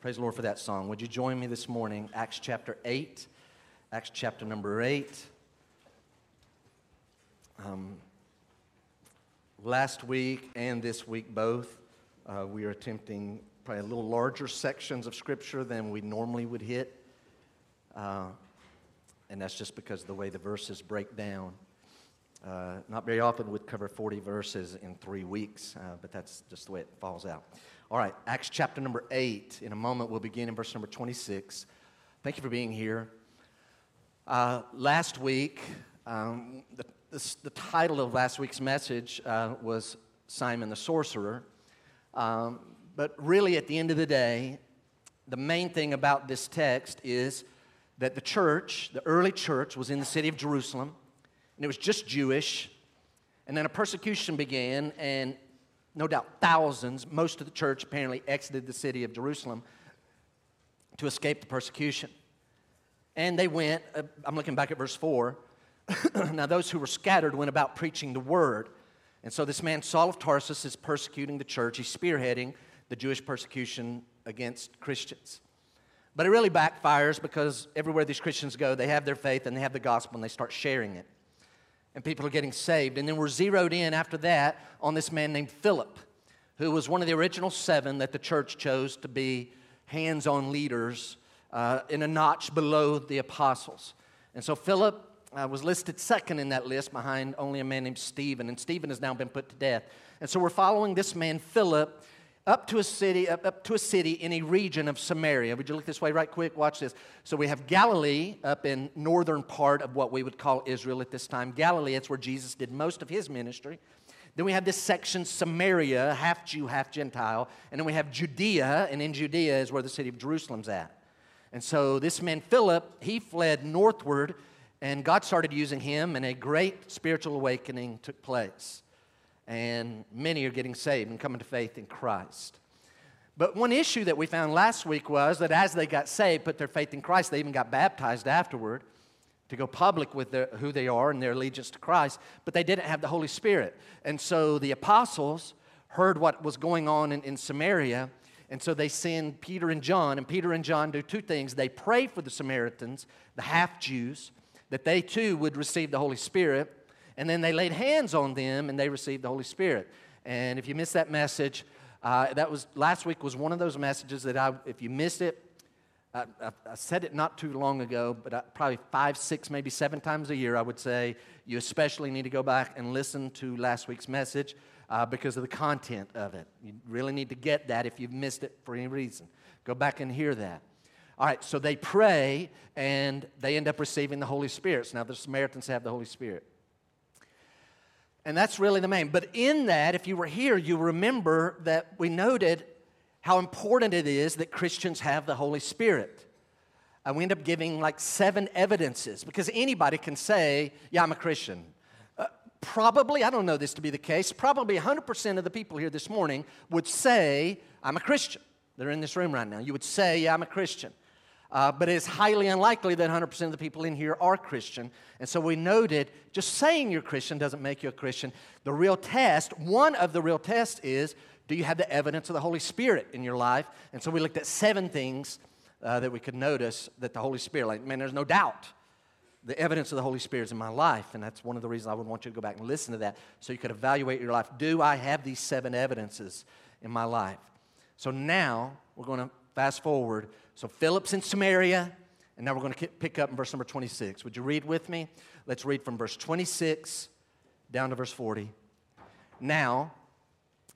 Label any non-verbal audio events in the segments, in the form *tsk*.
Praise the Lord for that song. Would you join me this morning? Acts chapter 8. Acts chapter number 8. Um, last week and this week, both, uh, we are attempting probably a little larger sections of Scripture than we normally would hit. Uh, and that's just because of the way the verses break down. Uh, not very often would cover 40 verses in three weeks, uh, but that's just the way it falls out. All right, Acts chapter number 8. In a moment, we'll begin in verse number 26. Thank you for being here. Uh, last week, um, the, the, title of last week's message uh, was Simon the Sorcerer. Um, but really, at the end of the day, the main thing about this text is that the church, the early church, was in the city of Jerusalem and it was just Jewish. And then a persecution began, and no doubt thousands, most of the church apparently exited the city of Jerusalem to escape the persecution. And they went, uh, I'm looking back at verse 4. *clears throat* now, those who were scattered went about preaching the word. And so, this man, Saul of Tarsus, is persecuting the church. He's spearheading the Jewish persecution against Christians. But it really backfires because everywhere these Christians go, they have their faith and they have the gospel and they start sharing it and people are getting saved. And then we're zeroed in after that on this man named Philip, who was one of the original seven that the church chose to be hands on leaders uh, in a notch below the apostles. And so Philip uh, was listed second in that list behind only a man named Stephen, and Stephen has now been put to death. And so we're following this man, Philip, up to a city, up, up to a city in a region of Samaria. Would you look this way right quick? Watch this. So we have Galilee up in northern part of what we would call Israel at this time. Galilee, it's where Jesus did most of his ministry. Then we have this section, Samaria, half Jew, half Gentile. And then we have Judea, and in Judea is where the city of Jerusalem's at. And so this man, Philip, he fled northward, and God started using him, and a great spiritual awakening took place and many are getting saved and coming to faith in Christ. But one issue that we found last week was that as they got saved, put their faith in Christ, they even got baptized afterward to go public with their, who they are and their allegiance to Christ, but they didn't have the Holy Spirit. And so the apostles heard what was going on in, in Samaria, and so they send Peter and John, and Peter and John do two things. They pray for the Samaritans, the half Jews, that they too would receive the Holy Spirit, and then they laid hands on them and they received the Holy Spirit. And if you missed that message, uh, that was last week was one of those messages that I, if you missed it, I, I, said it not too long ago, but I, probably five, six, maybe seven times a year, I would say you especially need to go back and listen to last week's message uh, because of the content of it. You really need to get that if you've missed it for any reason. Go back and hear that. All right, so they pray and they end up receiving the Holy Spirit. So now the Samaritans have the Holy Spirit. And that's really the main. But in that, if you were here, you remember that we noted how important it is that Christians have the Holy Spirit. And we end up giving like seven evidences because anybody can say, Yeah, I'm a Christian. Uh, probably, I don't know this to be the case, probably 100% of the people here this morning would say, I'm a Christian. They're in this room right now. You would say, Yeah, I'm a Christian. Uh, but it's highly unlikely that 100% of the people in here are Christian. And so we noted just saying you're Christian doesn't make you a Christian. The real test, one of the real tests is do you have the evidence of the Holy Spirit in your life? And so we looked at seven things uh, that we could notice that the Holy Spirit, like, man, there's no doubt the evidence of the Holy Spirit is in my life. And that's one of the reasons I would want you to go back and listen to that so you could evaluate your life. Do I have these seven evidences in my life? So now we're going to fast forward so Philip's in Samaria, and now we're going to pick up in verse number 26. Would you read with me? Let's read from verse 26 down to verse 40. Now,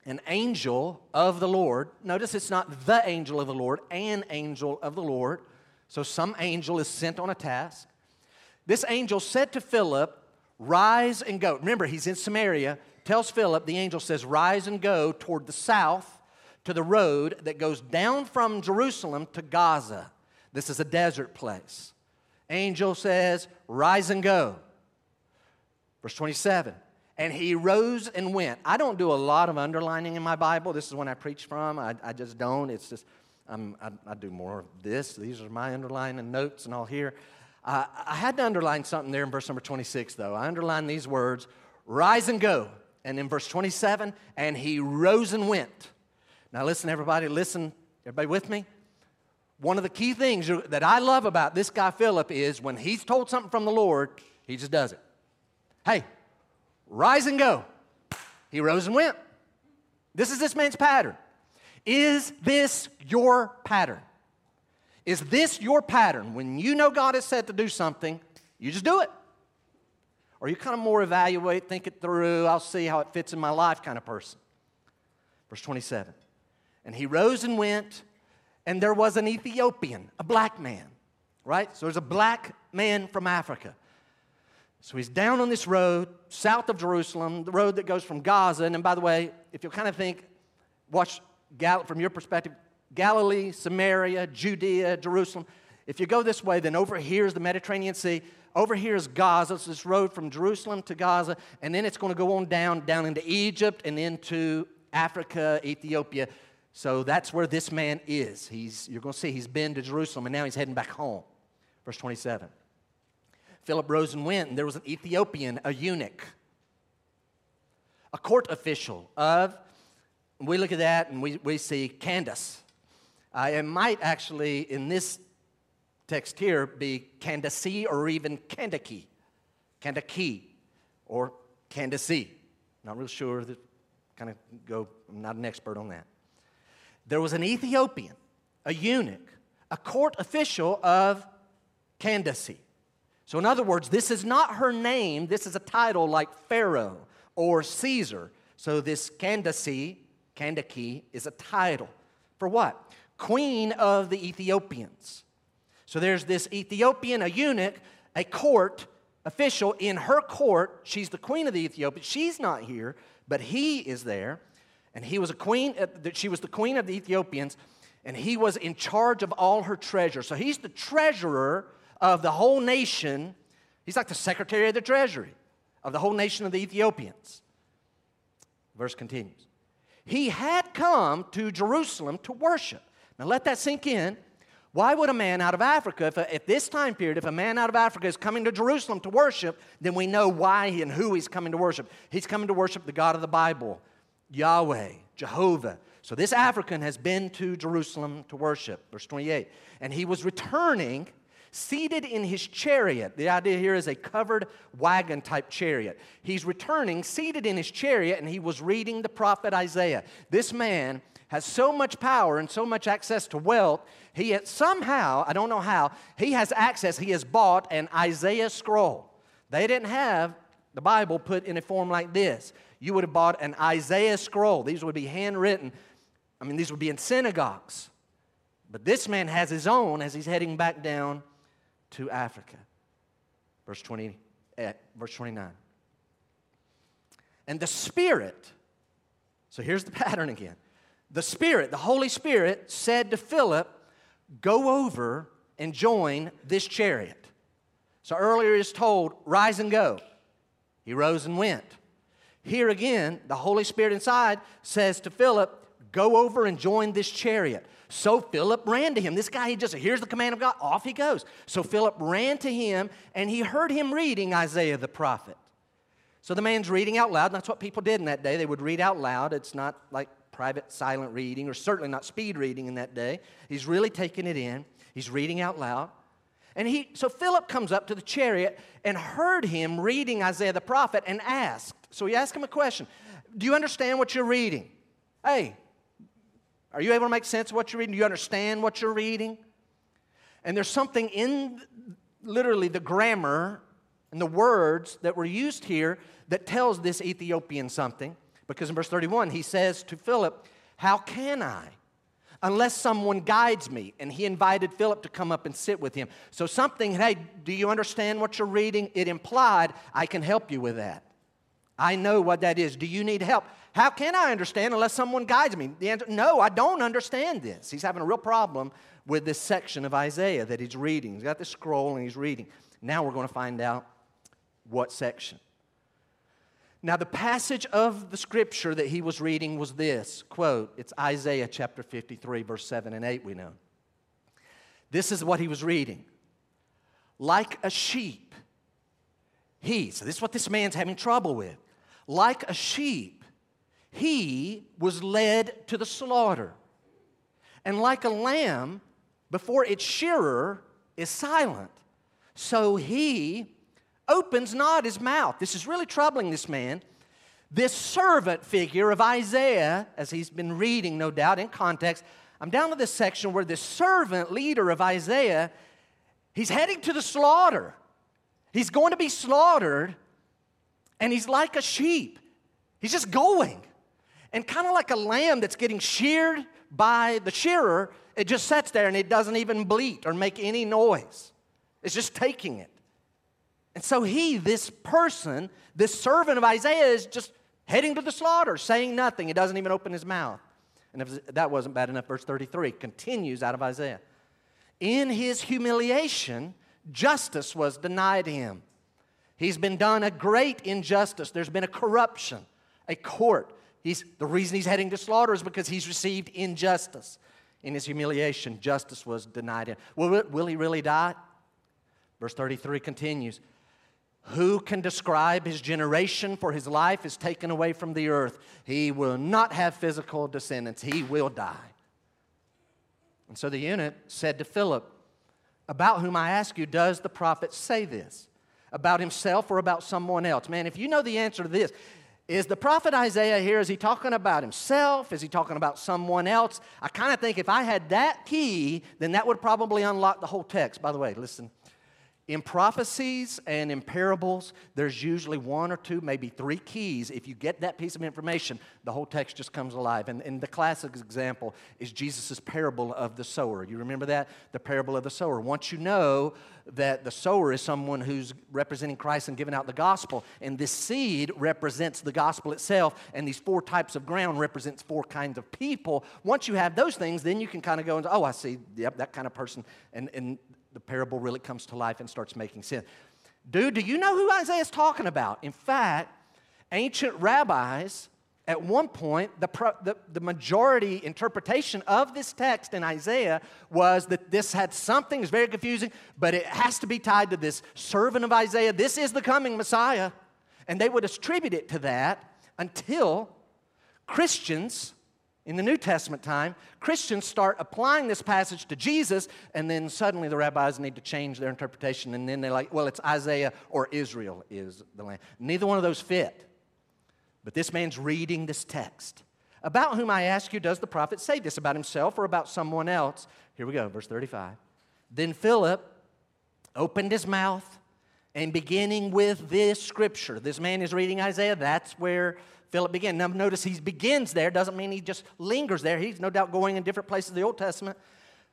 an angel of the Lord, notice it's not the angel of the Lord, an angel of the Lord. So some angel is sent on a task. This angel said to Philip, Rise and go. Remember, he's in Samaria. Tells Philip, the angel says, Rise and go toward the south to the road that goes down from Jerusalem to Gaza. This is a desert place. Angel says, Rise and go. Verse 27. And he rose and went. I don't do a lot of underlining in my Bible. This is when I preach from. I, I just don't. It's just, I, I do more of this. These are my underlining notes and all here. Uh, I had to underline something there in verse number 26, though. I underlined these words rise and go. And in verse 27, and he rose and went. Now, listen, everybody, listen. Everybody with me? One of the key things that I love about this guy Philip is when he's told something from the Lord, he just does it. Hey, rise and go. He rose and went. This is this man's pattern. Is this your pattern? Is this your pattern? When you know God has said to do something, you just do it. Or you kind of more evaluate, think it through, I'll see how it fits in my life kind of person. Verse 27. And he rose and went, and there was an Ethiopian, a black man, right? So there's a black man from Africa. So he's down on this road south of Jerusalem, the road that goes from Gaza. And by the way, if you kind of think, watch Gal- from your perspective, Galilee, Samaria, Judea, Jerusalem. If you go this way, then over here is the Mediterranean Sea. Over here is Gaza. It's this road from Jerusalem to Gaza. And then it's going to go on down, down into Egypt and into Africa, Ethiopia. So that's where this man is. He's, you're going to see he's been to Jerusalem and now he's heading back home. Verse 27. Philip rose and went, and there was an Ethiopian, a eunuch, a court official of, we look at that and we, we see Candace. Uh, it might actually, in this text here, be Candace or even Kandake, Kandake or Candace. Not real sure. That kind of go. I'm not an expert on that. There was an Ethiopian, a eunuch, a court official of Candace. So, in other words, this is not her name. This is a title like Pharaoh or Caesar. So, this Candace, Kandake, is a title for what? queen of the Ethiopians. So there's this Ethiopian, a eunuch, a court official in her court. She's the queen of the Ethiopians. She's not here, but he is there. And he was a queen, uh, she was the queen of the Ethiopians, and he was in charge of all her treasure. So he's the treasurer of the whole nation. He's like the secretary of the treasury of the whole nation of the Ethiopians. Verse continues. He had come to Jerusalem to worship. Now let that sink in. Why would a man out of Africa, if at this time period, if a man out of Africa is coming to Jerusalem to worship, then we know why and who he's coming to worship. He's coming to worship the God of the Bible, Yahweh, Jehovah. So this African has been to Jerusalem to worship. Verse 28. And he was returning seated in his chariot. The idea here is a covered wagon type chariot. He's returning seated in his chariot and he was reading the prophet Isaiah. This man has so much power and so much access to wealth, he somehow, I don't know how, he has access, he has bought an Isaiah scroll. They didn't have the Bible put in a form like this. You would have bought an Isaiah scroll. These would be handwritten. I mean, these would be in synagogues. But this man has his own as he's heading back down to Africa. Verse 20, eh, verse 29. And the Spirit, so here's the *laughs* pattern again the Spirit, the Holy Spirit, said to Philip, Go over and join this chariot. So earlier is told, Rise and go. He rose and went. Here again, the Holy Spirit inside says to Philip, Go over and join this chariot. So Philip ran to him. This guy, he just, here's the command of God, off he goes. So Philip ran to him and he heard him reading Isaiah the prophet. So the man's reading out loud. That's what people did in that day. They would read out loud. It's not like private silent reading, or certainly not speed reading in that day. He's really taking it in. He's reading out loud. And he, so Philip comes up to the chariot and heard him reading Isaiah the prophet and asked. So he asked him a question Do you understand what you're reading? Hey, are you able to make sense of what you're reading? Do you understand what you're reading? And there's something in literally the grammar and the words that were used here that tells this Ethiopian something. Because in verse 31, he says to Philip, How can I? Unless someone guides me. And he invited Philip to come up and sit with him. So, something, hey, do you understand what you're reading? It implied, I can help you with that. I know what that is. Do you need help? How can I understand unless someone guides me? The answer, no, I don't understand this. He's having a real problem with this section of Isaiah that he's reading. He's got this scroll and he's reading. Now we're going to find out what section. Now, the passage of the scripture that he was reading was this quote, it's Isaiah chapter 53, verse 7 and 8, we know. This is what he was reading. Like a sheep, he, so this is what this man's having trouble with. Like a sheep, he was led to the slaughter. And like a lamb before its shearer is silent. So he opens not his mouth. This is really troubling this man. This servant figure of Isaiah, as he's been reading, no doubt, in context, I'm down to this section where this servant leader of Isaiah, he's heading to the slaughter. He's going to be slaughtered, and he's like a sheep. He's just going. And kind of like a lamb that's getting sheared by the shearer, it just sits there and it doesn't even bleat or make any noise. It's just taking it. And so he, this person, this servant of Isaiah, is just heading to the slaughter, saying nothing. He doesn't even open his mouth. And if that wasn't bad enough, verse 33 continues out of Isaiah. In his humiliation, justice was denied him. He's been done a great injustice. There's been a corruption, a court. He's, the reason he's heading to slaughter is because he's received injustice. In his humiliation, justice was denied him. Will, will he really die? Verse 33 continues Who can describe his generation? For his life is taken away from the earth. He will not have physical descendants, he will die. And so the eunuch said to Philip, About whom I ask you, does the prophet say this? About himself or about someone else? Man, if you know the answer to this, is the prophet Isaiah here, is he talking about himself? Is he talking about someone else? I kind of think if I had that key, then that would probably unlock the whole text. By the way, listen, in prophecies and in parables, there's usually one or two, maybe three keys. If you get that piece of information, the whole text just comes alive. And, and the classic example is Jesus' parable of the sower. You remember that? The parable of the sower. Once you know that the sower is someone who's representing Christ and giving out the gospel, and this seed represents the gospel itself, and these four types of ground represents four kinds of people. Once you have those things, then you can kind of go into, oh, I see, yep, that kind of person. And, and the parable really comes to life and starts making sense. Dude, do you know who Isaiah is talking about? In fact, ancient rabbis, at one point, the, the, the, majority interpretation of this text in Isaiah was that this had something, it's very confusing, but it has to be tied to this servant of Isaiah. This is the coming Messiah. And they would attribute it to that until Christians in the New Testament time, Christians start applying this passage to Jesus, and then suddenly the rabbis need to change their interpretation, and then they're like, well, it's Isaiah or Israel is the land. Neither one of those fit. But this man's reading this text. About whom I ask you, does the prophet say this about himself or about someone else? Here we go, verse 35. Then Philip opened his mouth, and beginning with this scripture, this man is reading Isaiah, that's where Philip began. Now, notice he begins there, doesn't mean he just lingers there. He's no doubt going in different places of the Old Testament.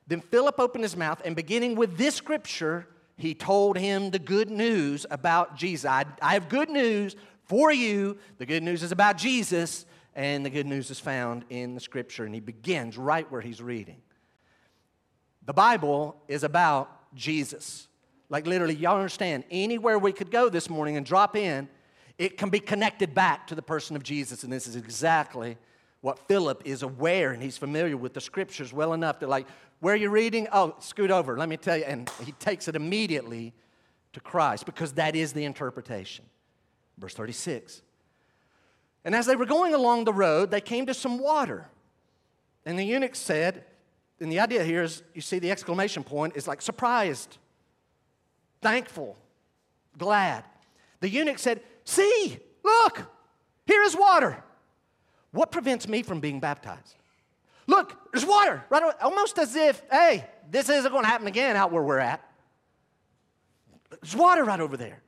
Then Philip opened his mouth, and beginning with this scripture, he told him the good news about Jesus. I, I have good news for you. The good news is about Jesus, and the good news is found in the scripture. And he begins right where he's reading. The Bible is about Jesus. Like literally, y'all understand, anywhere we could go this morning and drop in, it can be connected back to the person of Jesus. And this is exactly what Philip is aware, and he's familiar with the scriptures well enough to, like, where are you reading? Oh, scoot over, let me tell you. And he takes it immediately to Christ because that is the interpretation. Verse 36. And as they were going along the road, they came to some water. And the eunuch said, and the idea here is you see the exclamation point is like surprised, thankful, glad. The eunuch said, See, look, here is water. What prevents me from being baptized? Look, there's water, right? Away, almost as if, hey, this isn't going to happen again out where we're at. There's water right over there.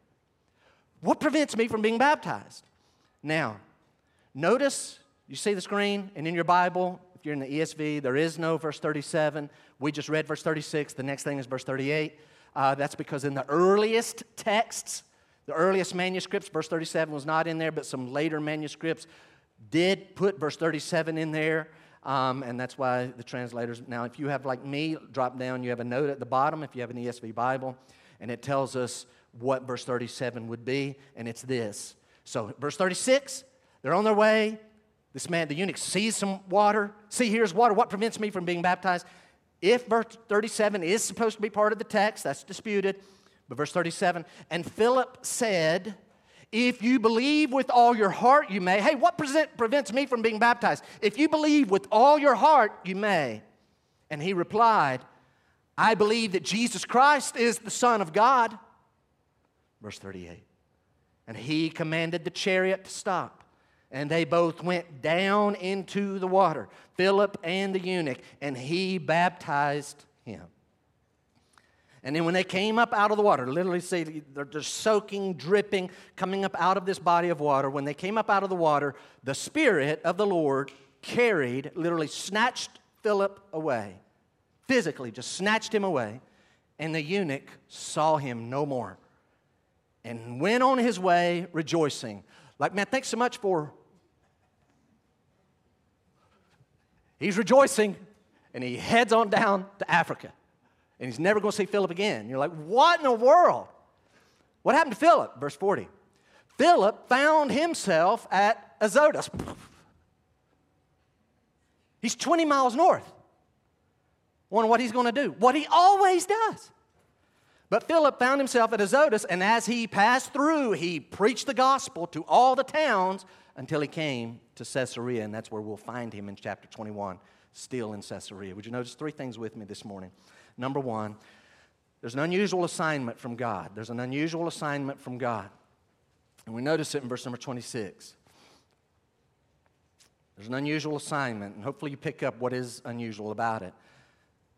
What prevents me from being baptized? Now, notice, you see the screen, and in your Bible, if you're in the ESV, there is no verse 37. We just read verse 36. The next thing is verse 38. Uh, that's because in the earliest texts, the earliest manuscripts, verse 37 was not in there, but some later manuscripts did put verse 37 in there. Um, and that's why the translators. Now, if you have, like me, drop down, you have a note at the bottom if you have an ESV Bible, and it tells us what verse 37 would be, and it's this. So, verse 36, they're on their way. This man, the eunuch, sees some water. See, here's water. What prevents me from being baptized? If verse 37 is supposed to be part of the text, that's disputed. But verse 37 and Philip said, If you believe with all your heart, you may. Hey, what present, prevents me from being baptized? If you believe with all your heart, you may. And he replied, I believe that Jesus Christ is the Son of God. Verse 38. And he commanded the chariot to stop. And they both went down into the water, Philip and the eunuch, and he baptized him. And then when they came up out of the water, literally see they're just soaking, dripping, coming up out of this body of water. When they came up out of the water, the Spirit of the Lord carried, literally snatched Philip away, physically just snatched him away. And the eunuch saw him no more and went on his way rejoicing. Like, man, thanks so much for. He's rejoicing and he heads on down to Africa and he's never going to see Philip again. You're like, what in the world? What happened to Philip? Verse 40. Philip found himself at Azotus. He's 20 miles north. Wonder what he's going to do. What he always does. But Philip found himself at Azotus, and as he passed through, he preached the gospel to all the towns until he came to Caesarea, and that's where we'll find him in chapter 21, still in Caesarea. Would you notice three things with me this morning? Number one, there's an unusual assignment from God. There's an unusual assignment from God. And we notice it in verse number 26. There's an unusual assignment, and hopefully you pick up what is unusual about it.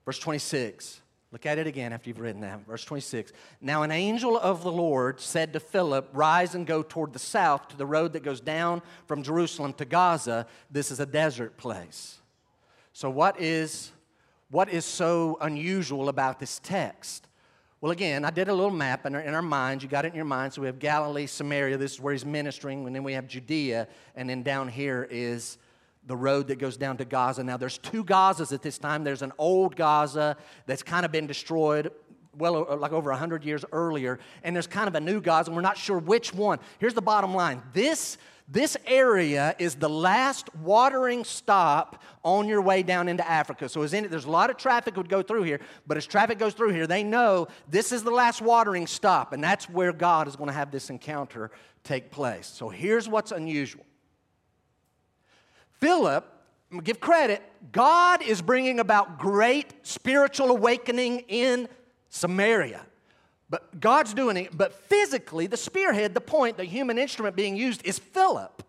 Verse 26. Look at it again after you've written that. Verse 26. Now, an angel of the Lord said to Philip, Rise and go toward the south to the road that goes down from Jerusalem to Gaza. This is a desert place. So, what is what is so unusual about this text? Well, again, I did a little map in our, in our minds. You got it in your mind. So we have Galilee, Samaria. This is where he's ministering. And then we have Judea. And then down here is the road that goes down to Gaza. Now, there's two Gazas at this time. There's an old Gaza that's kind of been destroyed well like over 100 years earlier and there's kind of a new gaza and we're not sure which one here's the bottom line this this area is the last watering stop on your way down into Africa. So in, there's a lot of traffic would go through here, but as traffic goes through here, they know this is the last watering stop, and that's where God is going to have this encounter take place. So here's what's unusual. Philip, give credit, God is bringing about great spiritual awakening in Samaria. But God's doing it, but physically, the spearhead, the point, the human instrument being used is Philip.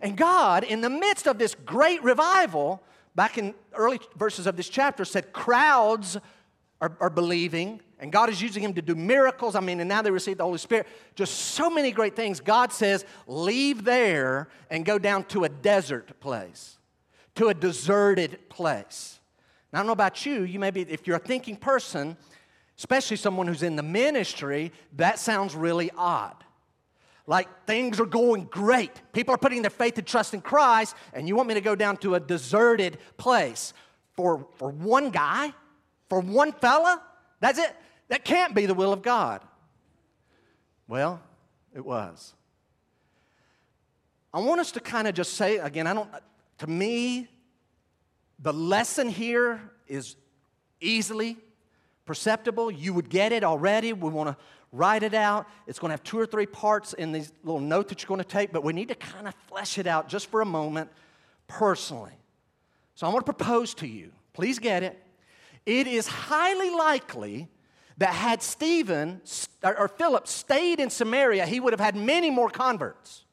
And God, in the midst of this great revival, back in early verses of this chapter, said crowds are, are believing, and God is using him to do miracles. I mean, and now they receive the Holy Spirit. Just so many great things. God says, leave there and go down to a desert place, to a deserted place. Now, I don't know about you, you may be, if you're a thinking person, especially someone who's in the ministry, that sounds really odd. Like things are going great. People are putting their faith and trust in Christ, and you want me to go down to a deserted place for, for one guy, for one fella? That's it. That can't be the will of God. Well, it was. I want us to kind of just say again, I don't, to me, the lesson here is easily perceptible. You would get it already. We want to write it out. It's going to have two or three parts in these little notes that you're going to take, but we need to kind of flesh it out just for a moment personally. So I want to propose to you, please get it. It is highly likely that had Stephen or Philip stayed in Samaria, he would have had many more converts.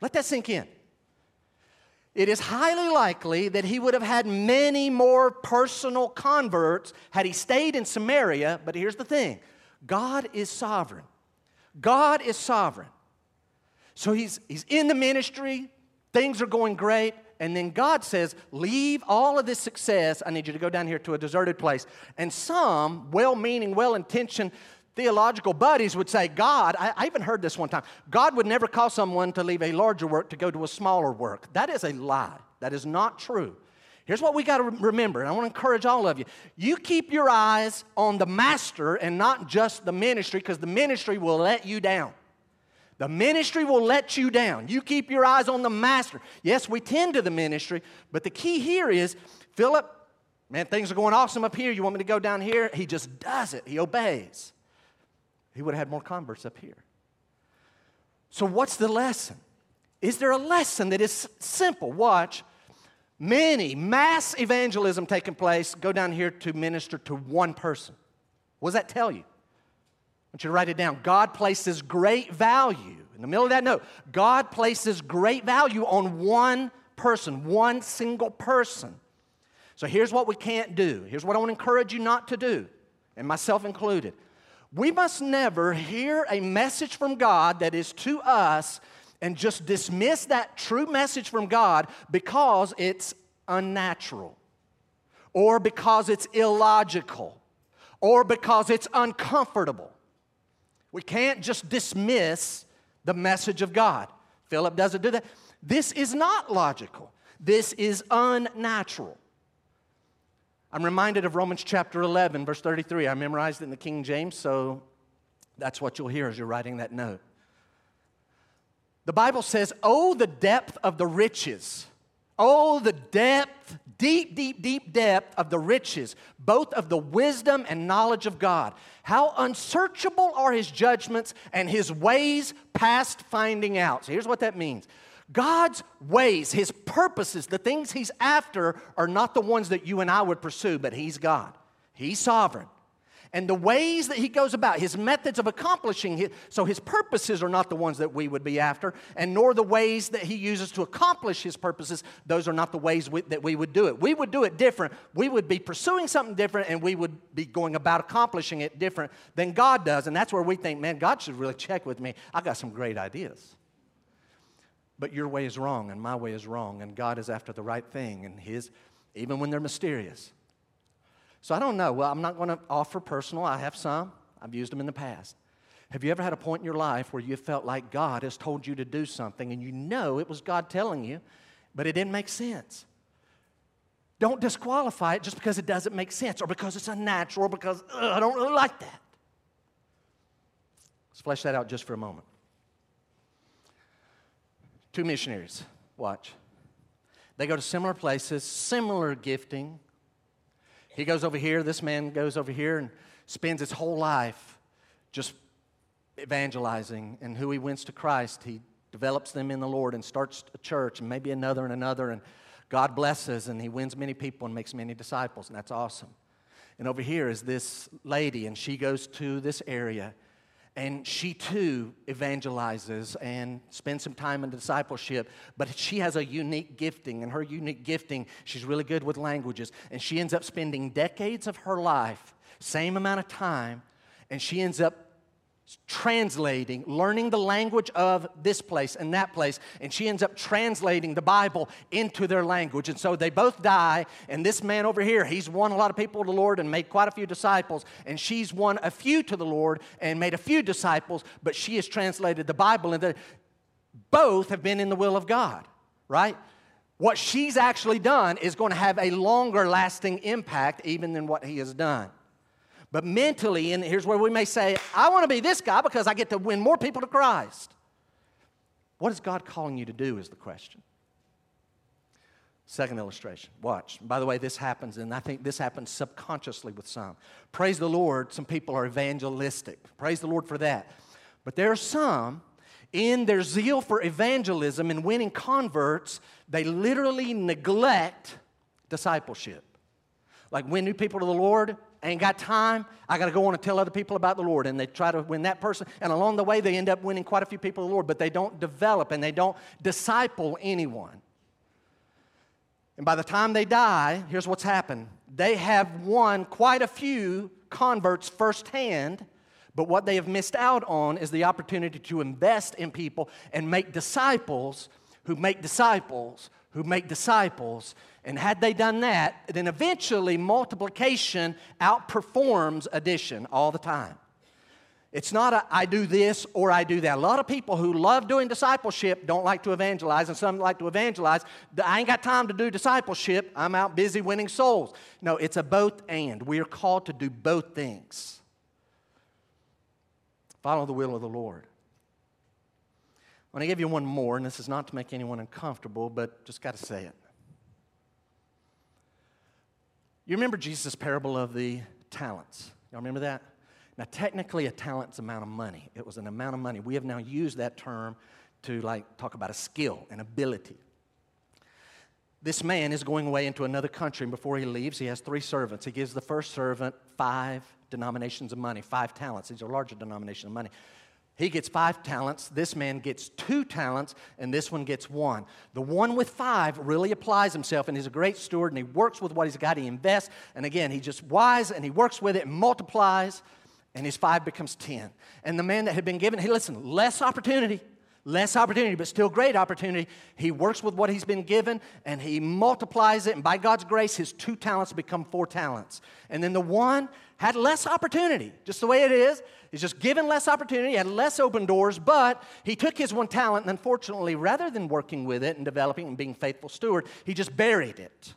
Let that sink in it is highly likely that he would have had many more personal converts had he stayed in Samaria. But here's the thing God is sovereign. God is sovereign. So he's, he's in the ministry, things are going great, and then God says, Leave all of this success. I need you to go down here to a deserted place. And some well meaning, well intentioned theological buddies would say, God, I, I, even heard this one time, God would never call someone to leave a larger work to go to a smaller work. That is a lie. That is not true. Here's what we got to remember, and I want to encourage all of you. You keep your eyes on the master and not just the ministry, because the ministry will let you down. The ministry will let you down. You keep your eyes on the master. Yes, we tend to the ministry, but the key here is Philip, man, things are going awesome up here. You want me to go down here? He just does it, he obeys he would have had more converts up here. So, what's the lesson? Is there a lesson that is simple? Watch. many mass evangelism taking place, go down here to minister to one person. What does that tell you? I want you to write it down. God places great value, in the middle of that note, God places great value on one person, one single person. So here's what we can't do. Here's what I want to encourage you not to do, and myself included. We must never hear a message from God that is to us and just dismiss that true message from God because it's unnatural or because it's illogical or because it's uncomfortable. We can't just dismiss the message of God. Philip doesn't do that. This is not logical, this is unnatural. I'm reminded of Romans chapter 11, verse 33. I memorized it in the King James, so that's what you'll hear as you're writing that note. The Bible says, Oh, the depth of the riches. Oh, the depth, deep, deep, deep depth of the riches, both of the wisdom and knowledge of God. How unsearchable are his judgments and his ways past finding out. So here's what that means God's ways, His purposes, the things He's after are not the ones that you and I would pursue, but He's God. He's sovereign. And the ways that He goes about, His methods of accomplishing so His purposes are not the ones that we would be after, and nor the ways that He uses to accomplish His purposes, those are not the ways we, that we would do it. We would do it different. We would be pursuing something different, and we would be going about accomplishing it different than God does. And that's where we think, man, God should really check with me. I got some great ideas. But your way is wrong, and my way is wrong, and God is after the right thing, and His, even when they're mysterious. So I don't know. Well, I'm not going to offer personal. I have some, I've used them in the past. Have you ever had a point in your life where you felt like God has told you to do something and you know it was God telling you, but it didn't make sense? Don't disqualify it just because it doesn't make sense or because it's unnatural or because I don't really like that. Let's flesh that out just for a moment. Two missionaries, watch. They go to similar places, similar gifting. He goes over here, this man goes over here and spends his whole life just evangelizing. And who he wins to Christ, he develops them in the Lord and starts a church and maybe another and another. And God blesses and he wins many people and makes many disciples. And that's awesome. And over here is this lady, and she goes to this area and she too evangelizes and spends some time in discipleship but she has a unique gifting and her unique gifting she's really good with languages and she ends up spending decades of her life same amount of time and she ends up translating, learning the language of this place and that place, and she ends up translating the Bible into their language. And so they both die, and this man over here, he's won a lot of people to the Lord and made quite a few disciples, and she's won a few to the Lord and made a few disciples, but she has translated the Bible, and both have been in the will of God, right? What she's actually done is going to have a longer lasting impact even than what he has done. But mentally, and here's where we may say, I want to be this guy because I get to win more people to Christ. What is God calling you to do? Is the question. Second illustration. Watch. By the way, this happens, and I think this happens subconsciously with some. Praise the Lord, some people are evangelistic. Praise the Lord for that. But there are some, in their zeal for evangelism and winning converts, they literally neglect discipleship. Like win new people to the Lord, ain't got time. I got to go on and tell other people about the Lord. And they try to win that person. And along the way, they end up winning quite a few people to the Lord, but they don't develop and they don't disciple anyone. And by the time they die, here's what's happened they have won quite a few converts firsthand. But what they have missed out on is the opportunity to invest in people and make disciples who make disciples who make disciples and had they done that, then eventually multiplication outperforms addition all the time. It's not a I do this or I do that. A lot of people who love doing discipleship don't like to evangelize, and some like to evangelize. I ain't got time to do discipleship. I'm out busy winning souls. No, it's a both and. We are called to do both things. Follow the will of the Lord. Want to give you one more, and this is not to make anyone uncomfortable, but just got to say it. You remember Jesus' parable of the talents? Y'all remember that? Now, technically, a talent's amount of money. It was an amount of money. We have now used that term to like talk about a skill, an ability. this man is going away into another country, and before he leaves, he has three servants. He gives the first servant five denominations of money, five talents. These are larger denominations of money. He gets five talents. This man gets two talents, and this one gets one. The one with five really applies himself, and he's a great steward, and he works with what he's got. He invests, and again, he's just wise, and he works with it and multiplies, and his five becomes ten. And the man that had been given, hey, listen, less opportunity less opportunity, but still great opportunity. He works with what he's been given and he multiplies it, and by God's grace, his two talents become four talents. And then the one had less opportunity, just the way it is. He's just given less opportunity, had less open doors, but he took his one talent, and unfortunately, rather than working with it and developing and being faithful steward, he just buried it.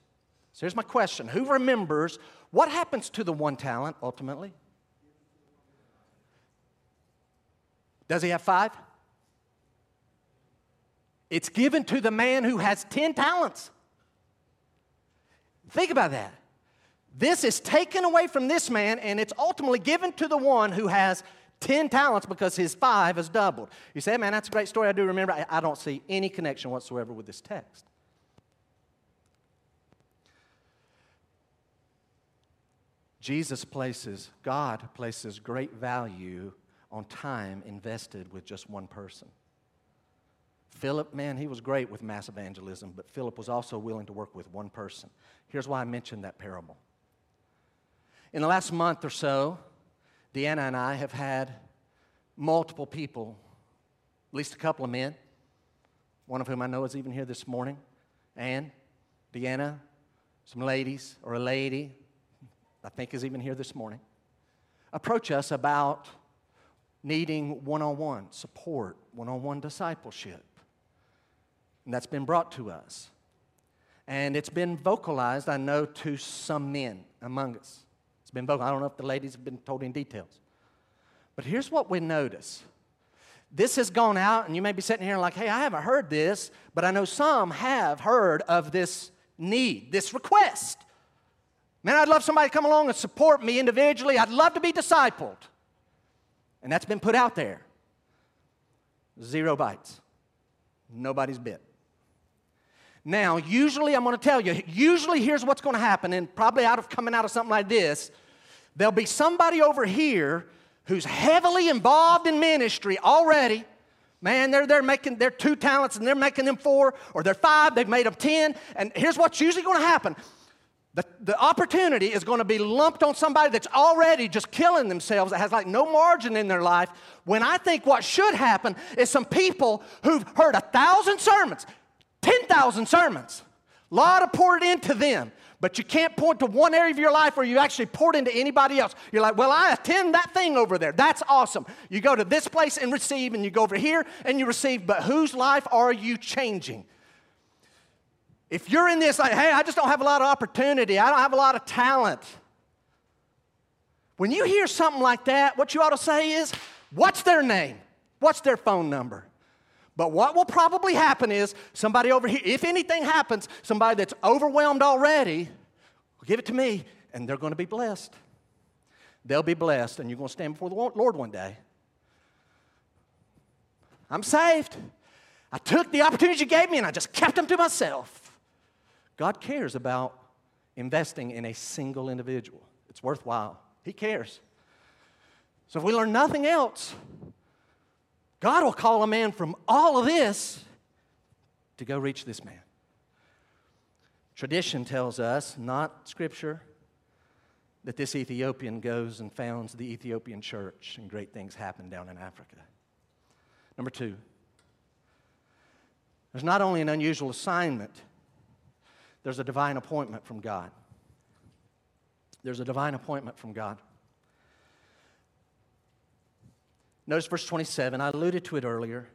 So here's my question Who remembers what happens to the one talent ultimately? Does he have five? It's given to the man who has 10 talents. Think about that. This is taken away from this man and it's ultimately given to the one who has 10 talents because his five has doubled. You say, man, that's a great story. I do remember. I, I don't see any connection whatsoever with this text. Jesus places, God places great value on time invested with just one person. Philip, man, he was great with mass evangelism, but Philip was also willing to work with one person. Here's why I mentioned that parable. In the last month or so, Deanna and I have had multiple people, at least a couple of men, one of whom I know is even here this morning, and Deanna, some ladies, or a lady, I think is even here this morning, approach us about needing one on one support, one on one discipleship. And that's been brought to us. And it's been vocalized, I know, to some men among us. It's been vocal. I don't know if the ladies have been told in details. But here's what we notice. This has gone out, and you may be sitting here like, hey, I haven't heard this, but I know some have heard of this need, this request. Man, I'd love somebody to come along and support me individually. I'd love to be discipled. And that's been put out there. Zero bites. Nobody's bit. Now, usually, I'm going to tell you, usually here's what's going to happen, and probably out of coming out of something like this, there'll be somebody over here who's heavily involved in ministry already. Man, they're, they're making their two talents and they're making them four, or they're five, they've made them ten. And here's what's usually going to happen the, the opportunity is going to be lumped on somebody that's already just killing themselves, that has like no margin in their life. When I think what should happen is some people who've heard a thousand sermons, 10,000 sermons. A lot of poured into them. But you can't point to one area of your life where you actually poured into anybody else. You're like, well, I attend that thing over there. That's awesome. You go to this place and receive, and you go over here and you receive, but whose life are you changing? If you're in this, like, hey, I just don't have a lot of opportunity, I don't have a lot of talent. When you hear something like that, what you ought to say is, what's their name? What's their phone number? But what will probably happen is somebody over here, if anything happens, somebody that's overwhelmed already, will give it to me, and they're going to be blessed. They'll be blessed, and you're going to stand before the Lord one day. I'm saved. I took the opportunities you gave me and I just kept them to myself. God cares about investing in a single individual. It's worthwhile. He cares. So if we learn nothing else, God will call a man from all of this to go reach this man. Tradition tells us, not scripture, that this Ethiopian goes and founds the Ethiopian church and great things happen down in Africa. Number two, there's not only an unusual assignment, there's a divine appointment from God. There's a divine appointment from God. Notice verse 27. I alluded to it earlier.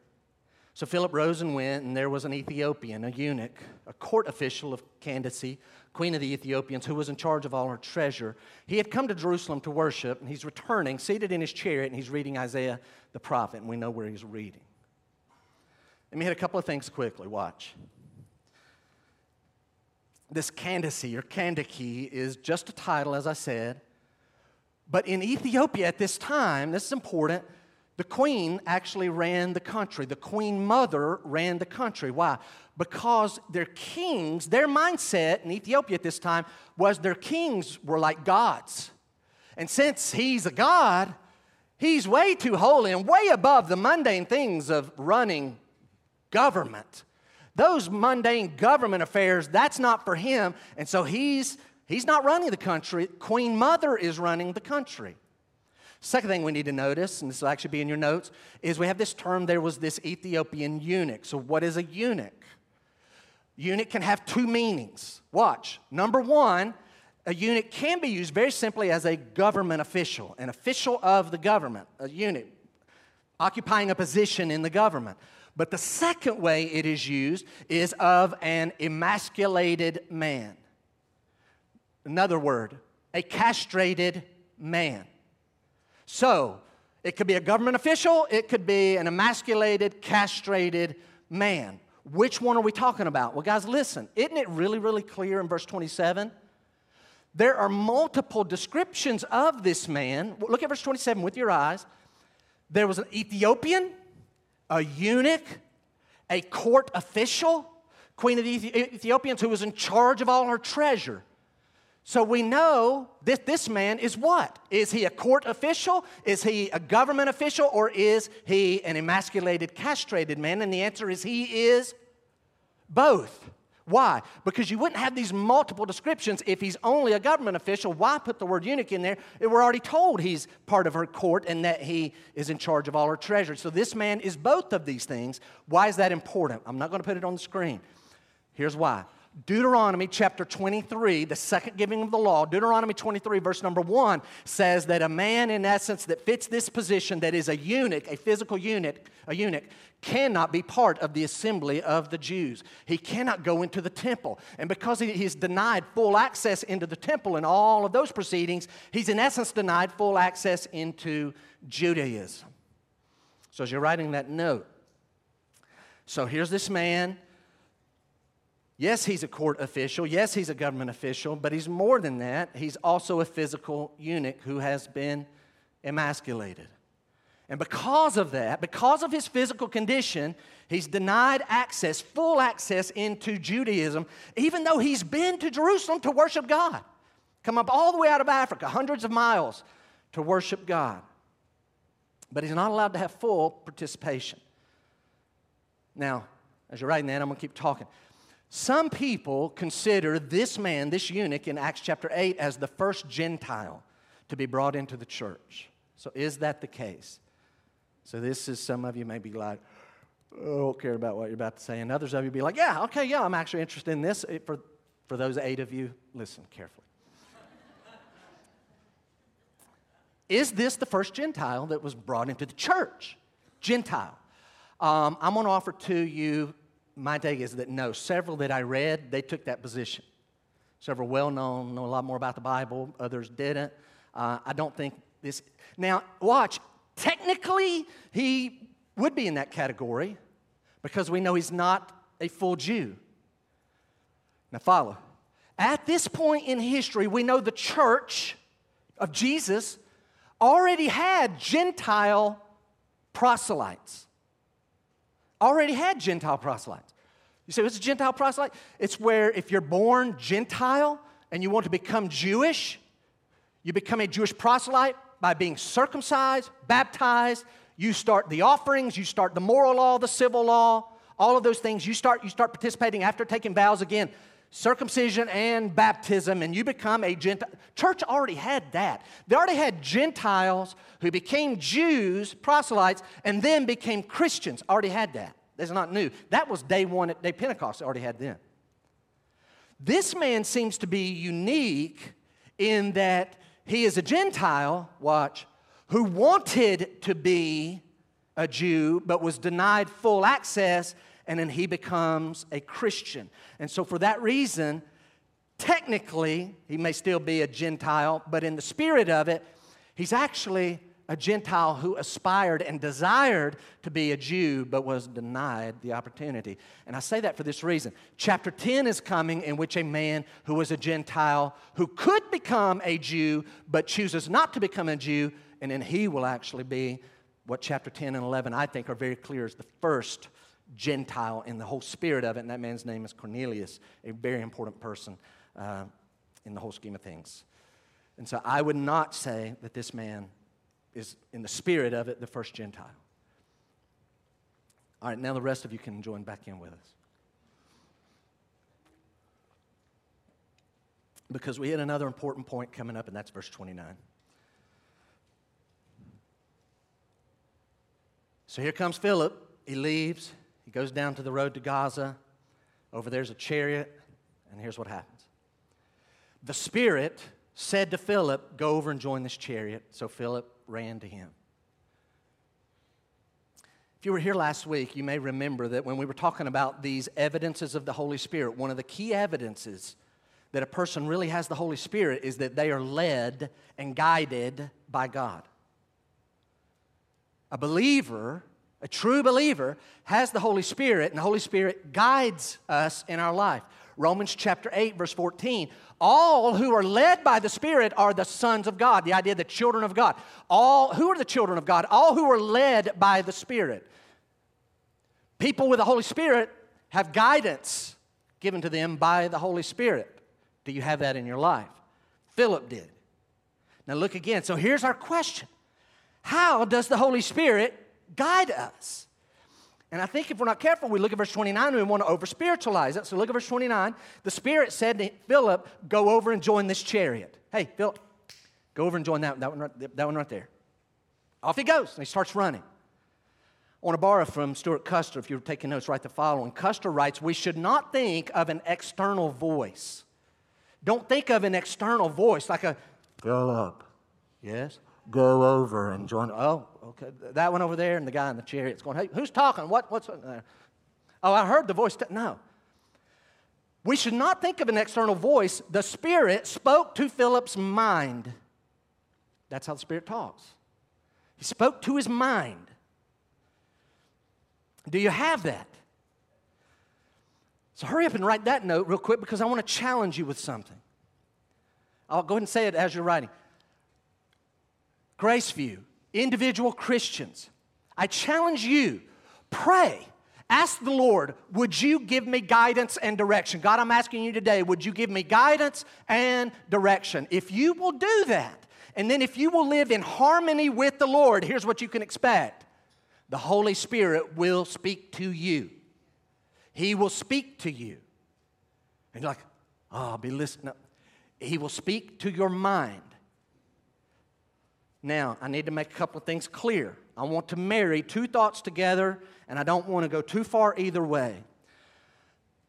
So Philip rose and went, and there was an Ethiopian, a eunuch, a court official of Candace, queen of the Ethiopians, who was in charge of all her treasure. He had come to Jerusalem to worship, and he's returning, seated in his chariot, and he's reading Isaiah the prophet, and we know where he's reading. Let me hit a couple of things quickly. Watch. This Candace or Kandake is just a title, as I said. But in Ethiopia at this time, this is important, The queen actually ran the country. The queen mother ran the country. Why? Because their kings, their mindset in Ethiopia at this time was their kings were like gods. And since he's a god, he's way too holy and way above the mundane things of running government. Those mundane government affairs, that's not for him. And so he's, he's not running the country. Queen Mother is running the country. Second thing we need to notice, and this will actually be in your notes, is we have this term there was this Ethiopian eunuch. So, what is a eunuch? Eunuch can have two meanings. Watch. Number one, a eunuch can be used very simply as a government official, an official of the government, a eunuch, occupying a position in the government. But the second way it is used is of an emasculated man. Another word, a castrated man. So, it could be a government official, it could be an emasculated, castrated man. Which one are we talking about? Well, guys, listen. Isn't it really, really clear in verse 27? There are multiple descriptions of this man. Look at verse 27 with your eyes. There was an Ethiopian, a eunuch, a court official, queen of the Ethiopians, who was in charge of all her treasure. So we know that this man is what? Is he a court official? Is he a government official? Or is he an emasculated, castrated man? And the answer is he is both. Why? Because you wouldn't have these multiple descriptions if he's only a government official. Why put the word eunuch in there? We're already told he's part of her court and that he is in charge of all her treasure. So this man is both of these things. Why is that important? I'm not going to put it on the screen. Here's why. Deuteronomy chapter 23, the second giving of the law, Deuteronomy 23, verse number 1 says that a man, in essence, that fits this position, that is a eunuch, a physical eunuch, a eunuch, cannot be part of the assembly of the Jews. He cannot go into the temple. And because he, he's denied full access into the temple and all of those proceedings, he's in essence denied full access into Judaism. So as you're writing that note, so here's this man Yes, he's a court official. Yes, he's a government official, but he's more than that. He's also a physical eunuch who has been emasculated. And because of that, because of his physical condition, he's denied access, full access into Judaism, even though he's been to Jerusalem to worship God. Come up all the way out of Africa, hundreds of miles to worship God. But he's not allowed to have full participation. Now, as you're writing that, I'm going to keep talking. Some people consider this man, this eunuch in Acts chapter 8, as the first Gentile to be brought into the church. So, is that the case? So, this is some of you may be like, I don't care about what you're about to say. And others of you be like, yeah, okay, yeah, I'm actually interested in this. For, for those eight of you, listen carefully. is this the first Gentile that was brought into the church? Gentile. Um, I'm going to offer to you my take is that no, several that I read, they took that position. Several well known, know a lot more about the Bible, others didn't. Uh, I don't think this. Now, watch, technically, he would be in that category because we know he's not a full Jew. Now, follow. At this point in history, we know the church of Jesus already had Gentile proselytes already had Gentile proselytes. You say, what's a Gentile proselyte? It's where if you're born Gentile and you want to become Jewish, you become a Jewish proselyte by being circumcised, baptized. You start the offerings, you start the moral law, the civil law, all of those things. You start, you start participating after taking vows again circumcision and baptism, and you become a Gentile. Church already had that. They already had Gentiles who became Jews, proselytes, and then became Christians. Already had that. That's not new. That was day one at day Pentecost. They Already had them. This man seems to be unique in that he is a Gentile, watch, who wanted to be a Jew but was denied full access and then he becomes a Christian. And so, for that reason, technically, he may still be a Gentile, but in the spirit of it, he's actually a Gentile who aspired and desired to be a Jew but was denied the opportunity. And I say that for this reason. Chapter 10 is coming in which a man who was a Gentile who could become a Jew but chooses not to become a Jew, and then he will actually be what chapter 10 and 11 I think are very clear is the first Gentile in the whole spirit of it, and that man's name is Cornelius, a very important person uh, in the whole scheme of things. And so I would not say that this man is, in the spirit of it, the first Gentile. All right, now the rest of you can join back in with us. Because we had another important point coming up, and that's verse 29. So here comes Philip. He leaves. He goes down to the road to Gaza. Over there's a chariot, and here's what happens. The Spirit said to Philip, Go over and join this chariot. So Philip ran to him. If you were here last week, you may remember that when we were talking about these evidences of the Holy Spirit, one of the key evidences that a person really has the Holy Spirit is that they are led and guided by God. A believer, a true believer, has the Holy Spirit, and the Holy Spirit guides us in our life. Romans chapter 8, verse 14. All who are led by the Spirit are the sons of God. The idea the children of God. All who are the children of God? All who are led by the Spirit. People with the Holy Spirit have guidance given to them by the Holy Spirit. Do you have that in your life? Philip did. Now look again. So here's our question how does the Holy Spirit guide us? And I think if we're not careful, we look at verse 29 and we want to over spiritualize it. So look at verse 29. The Spirit said to Philip, Go over and join this chariot. Hey, Philip, go over and join that, that, one, right, that one right there. Off he goes, and he starts running. I want to borrow from Stewart Custer, if you're taking notes, write the following. Custer writes, We should not think of an external voice. Don't think of an external voice like a, Philip. Yes? Go over and join. Oh, okay. That one over there, and the guy in the chariot's going, hey, who's talking? What, what's there? Oh, I heard the voice. T-. No. We should not think of an external voice. The Spirit spoke to Philip's mind. That's how the Spirit talks. He spoke to his mind. Do you have that? So hurry up and write that note real quick because I want to challenge you with something. I'll go ahead and say it as you're writing. Graceview, individual Christians, I challenge you pray. Ask the Lord, would you give me guidance and direction? God, I'm asking you today, would you give me guidance and direction? If you will do that, and then if you will live in harmony with the Lord, here's what you can expect the Holy Spirit will speak to you. He will speak to you. And you're like, oh, I'll be listening. He will speak to your mind. Now, I need to make a couple of things clear. I want to marry two thoughts together, and I don't want to go too far either way.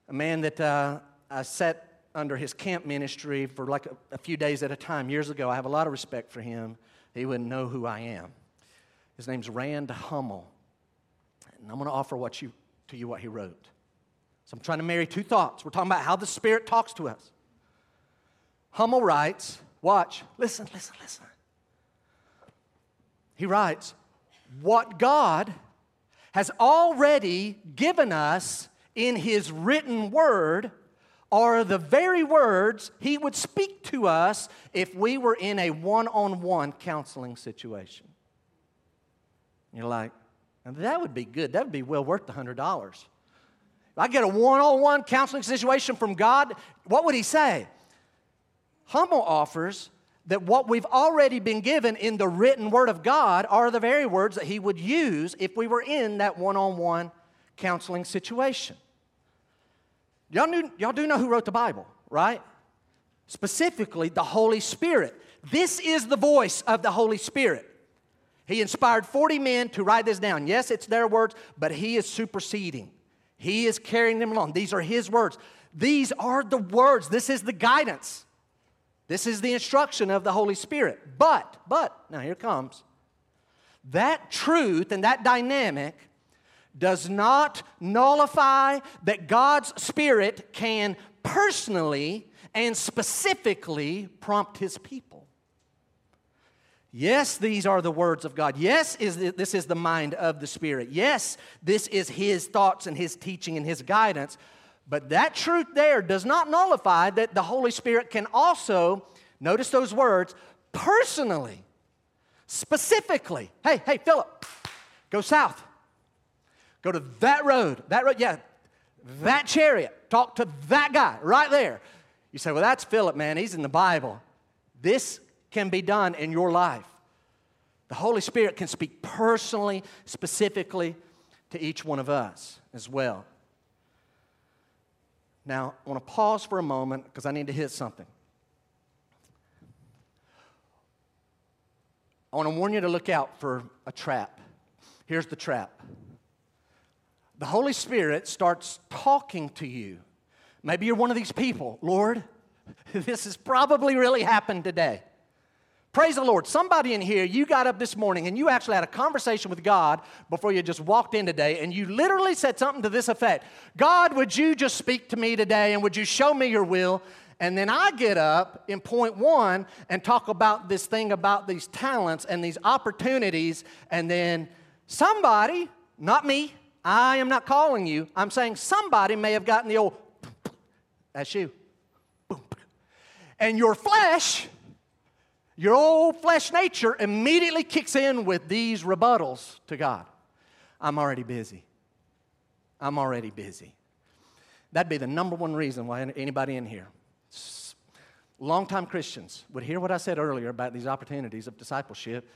A man that uh, I sat under his camp ministry for like a, a few days at a time years ago, I have a lot of respect for him. He wouldn't know who I am. His name's Rand Hummel. And I'm going to offer what you, to you what he wrote. So I'm trying to marry two thoughts. We're talking about how the Spirit talks to us. Hummel writes, watch, listen, listen, listen. He writes, What God has already given us in His written word are the very words He would speak to us if we were in a one on one counseling situation. You're like, that would be good. That would be well worth the $100. If I get a one on one counseling situation from God, what would He say? Hummel offers that what we've already been given in the written word of God are the very words that he would use if we were in that one on one counseling situation. Y'all, knew, y'all do know who wrote the Bible, right? Specifically, the Holy Spirit. This is the voice of the Holy Spirit. He inspired 40 men to write this down. Yes, it's their words, but he is superseding. He is carrying them along. These are his words. These are the words. This is the guidance. This is the instruction of the Holy Spirit. But, but, now here comes. That truth and that dynamic does not nullify that God's Spirit can personally and specifically prompt His people. Yes, these are the words of God. Yes, is this is the mind of the Spirit. Yes, this is His thoughts and His teaching and His guidance. But that truth there does not nullify that the Holy Spirit can also, notice those words, personally, specifically, hey, hey, Philip, Go south. Go to that road. That road, yeah, that chariot. Talk to that guy right there. You say, well, that's Philip, man. He's in the Bible. This can be done in your life. The Holy Spirit can speak personally, specifically to each one of us as well. Now, I want to pause for a moment because I need to hit something. I want to warn you to look out for a trap. Here's the trap the Holy Spirit starts talking to you. Maybe you're one of these people, Lord, *laughs* this has probably really happened today. Praise the Lord. Somebody in here, you got up this morning and you actually had a conversation with God before you just walked in today, and you literally said something to this effect God, would you just speak to me today and would you show me your will? And then I get up in point one and talk about this thing about these talents and these opportunities, and then somebody, not me, I am not calling you, I'm saying somebody may have gotten the old, *tsk* that's you. And your flesh your old flesh nature immediately kicks in with these rebuttals to God. I'm already busy. I'm already busy. That'd be the number one reason why anybody in here, longtime Christians, would hear what I said earlier about these opportunities of discipleship.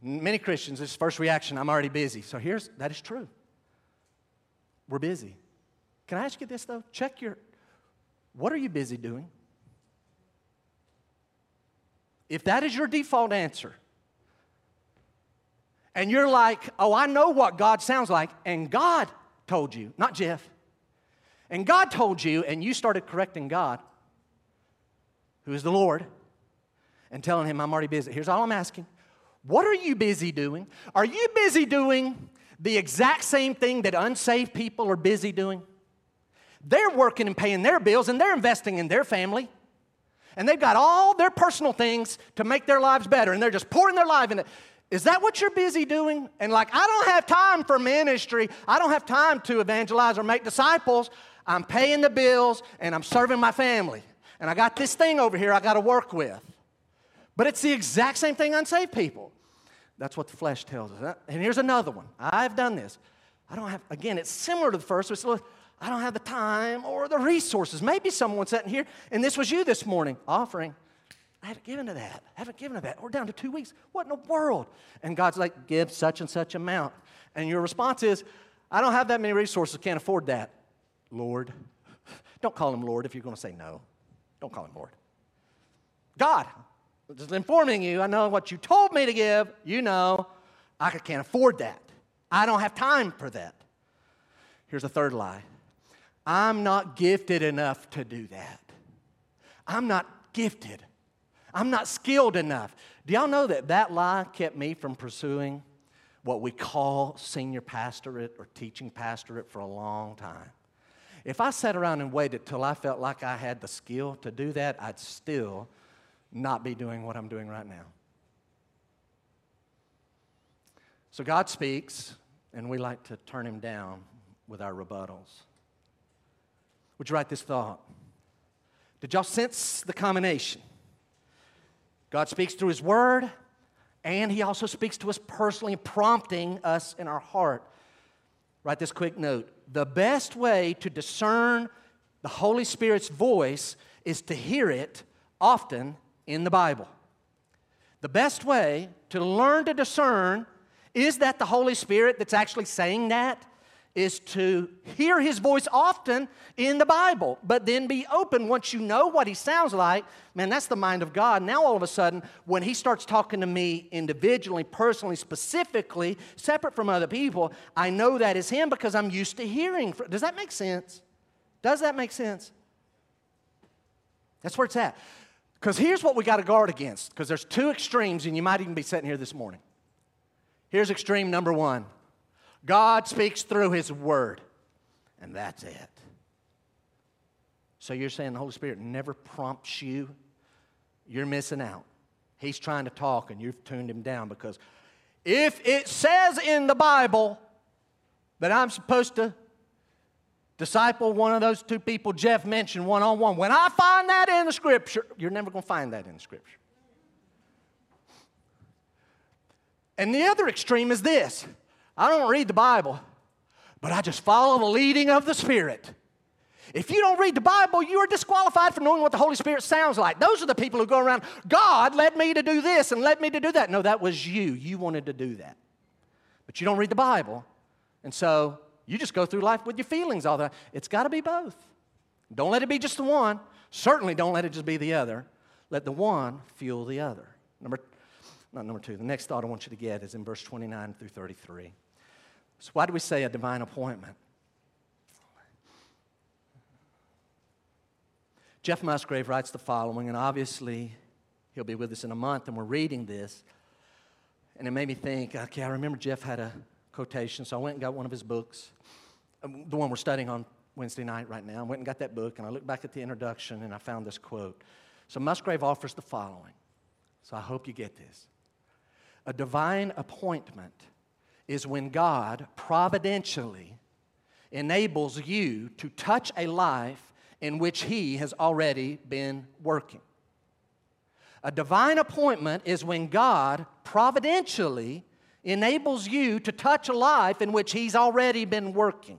Many Christians, this first reaction, I'm already busy. So here's that is true. We're busy. Can I ask you this though? Check your, what are you busy doing? If that is your default answer, and you're like, oh, I know what God sounds like, and God told you, not Jeff, and God told you, and you started correcting God, who is the Lord, and telling him, I'm already busy. Here's all I'm asking What are you busy doing? Are you busy doing the exact same thing that unsaved people are busy doing? They're working and paying their bills, and they're investing in their family and they've got all their personal things to make their lives better, and they're just pouring their life in it. Is that what you're busy doing? And like, I don't have time for ministry. I don't have time to evangelize or make disciples. I'm paying the bills and I'm serving my family. And I got this thing over here I got to work with. But it's the exact same thing unsaved people. That's what the flesh tells us. And here's another one. I've done this. I don't have, again, it's similar to the first, but it's I don't have the time or the resources. Maybe someone sitting here, and this was you this morning offering. I haven't given to that. I haven't given to that. We're down to two weeks. What in the world? And God's like, give such and such amount. And your response is, I don't have that many resources, can't afford that. Lord. *laughs* Don't call him Lord if you're going to say no. Don't call him Lord. God, just informing you, I know what you told me to give. You know, I can't afford that. I don't have time for that. Here's a third lie I'm not gifted enough to do that. I'm not gifted. I'm not skilled enough. Do y'all know that that lie kept me from pursuing what we call senior pastorate or teaching pastorate for a long time? If I sat around and waited till I felt like I had the skill to do that, I'd still not be doing what I'm doing right now. So God speaks, and we like to turn him down with our rebuttals. Would you write this thought? Did y'all sense the combination? God speaks through His Word, and He also speaks to us personally, prompting us in our heart. Write this quick note. The best way to discern the Holy Spirit's voice is to hear it often in the Bible. The best way to learn to discern is that the Holy Spirit that's actually saying that is to hear his voice often in the Bible, but then be open once you know what he sounds like. Man, that's the mind of God. Now, all of a sudden, when he starts talking to me individually, personally, specifically, separate from other people, I know that is him because I'm used to hearing. Does that make sense? Does that make sense? That's where it's at. Because here's what we got to guard against, because there's two extremes, and you might even be sitting here this morning. Here's extreme number one God speaks through His Word, and that's it. So you're saying the Holy Spirit never prompts you? You're missing out. He's trying to talk, and you've tuned him down because if it says in the Bible that I'm supposed to disciple one of those two people Jeff mentioned one on one, when I find that in the Scripture, you're never going to find that in the Scripture. And the other extreme is this I don't read the Bible, but I just follow the leading of the Spirit. If you don't read the Bible, you are disqualified from knowing what the Holy Spirit sounds like. Those are the people who go around, God led me to do this and led me to do that. No, that was you. You wanted to do that. But you don't read the Bible. And so you just go through life with your feelings all the time. It's got to be both. Don't let it be just the one. Certainly don't let it just be the other. Let the one fuel the other. Number, not number two. The next thought I want you to get is in verse 29 through 33. So, why do we say a divine appointment? Jeff Musgrave writes the following, and obviously he'll be with us in a month, and we're reading this. And it made me think, okay, I remember Jeff had a quotation, so I went and got one of his books, um, the one we're studying on Wednesday night right now. I went and got that book, and I looked back at the introduction, and I found this quote. So Musgrave offers the following. So I hope you get this. A divine appointment is when God providentially enables you to touch a life in which He has already been working. A divine appointment is when God providentially enables you to touch a life in which He's already been working.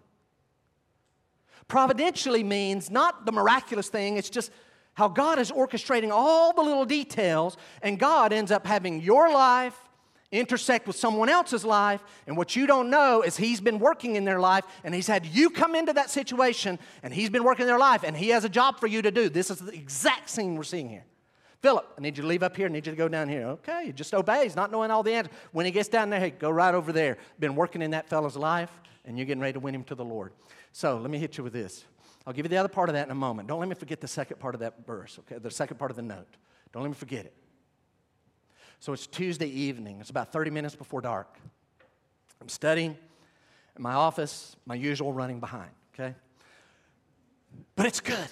Providentially means not the miraculous thing, it's just how God is orchestrating all the little details, and God ends up having your life intersect with someone else's life, and what you don't know is He's been working in their life, and He's had you come into that situation, and He's been working in their life, and He has a job for you to do. This is the exact scene we're seeing here. Philip, I need you to leave up here. I need you to go down here. Okay, he just obeys, not knowing all the answers. When he gets down there, hey, go right over there. Been working in that fellow's life, and you're getting ready to win him to the Lord. So let me hit you with this. I'll give you the other part of that in a moment. Don't let me forget the second part of that verse, okay? The second part of the note. Don't let me forget it. So it's Tuesday evening. It's about 30 minutes before dark. I'm studying in my office, my usual running behind, okay? But it's good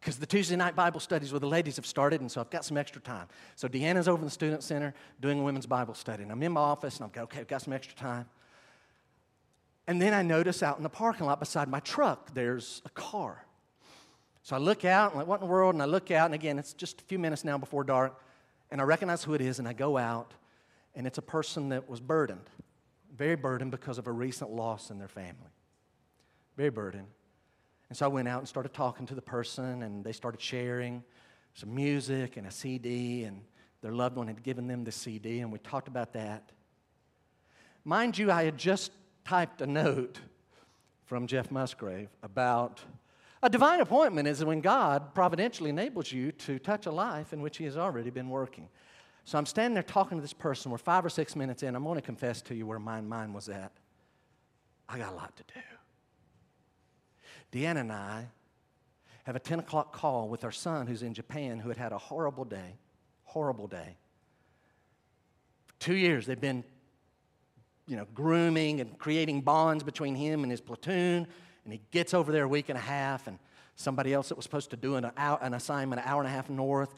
because the Tuesday night Bible studies with the ladies have started, and so I've got some extra time. So Deanna's over in the Student Center doing a women's Bible study, and I'm in my office, and I'm okay, I've got some extra time. And then I notice out in the parking lot beside my truck, there's a car. So I look out, and like, what in the world? And I look out, and again, it's just a few minutes now before dark, and I recognize who it is, and I go out, and it's a person that was burdened, very burdened because of a recent loss in their family. Very burdened. And so I went out and started talking to the person, and they started sharing some music and a CD, and their loved one had given them the CD, and we talked about that. Mind you, I had just typed a note from Jeff Musgrave about a divine appointment is when God providentially enables you to touch a life in which He has already been working. So I'm standing there talking to this person. We're five or six minutes in. I'm going to confess to you where my mind was at. I got a lot to do. Deanna and I have a 10 o'clock call with our son who's in Japan who had had a horrible day, horrible day. For two years, they've been, you know, grooming and creating bonds between him and his platoon. And he gets over there a week and a half, and somebody else that was supposed to do an, an assignment an hour and a half north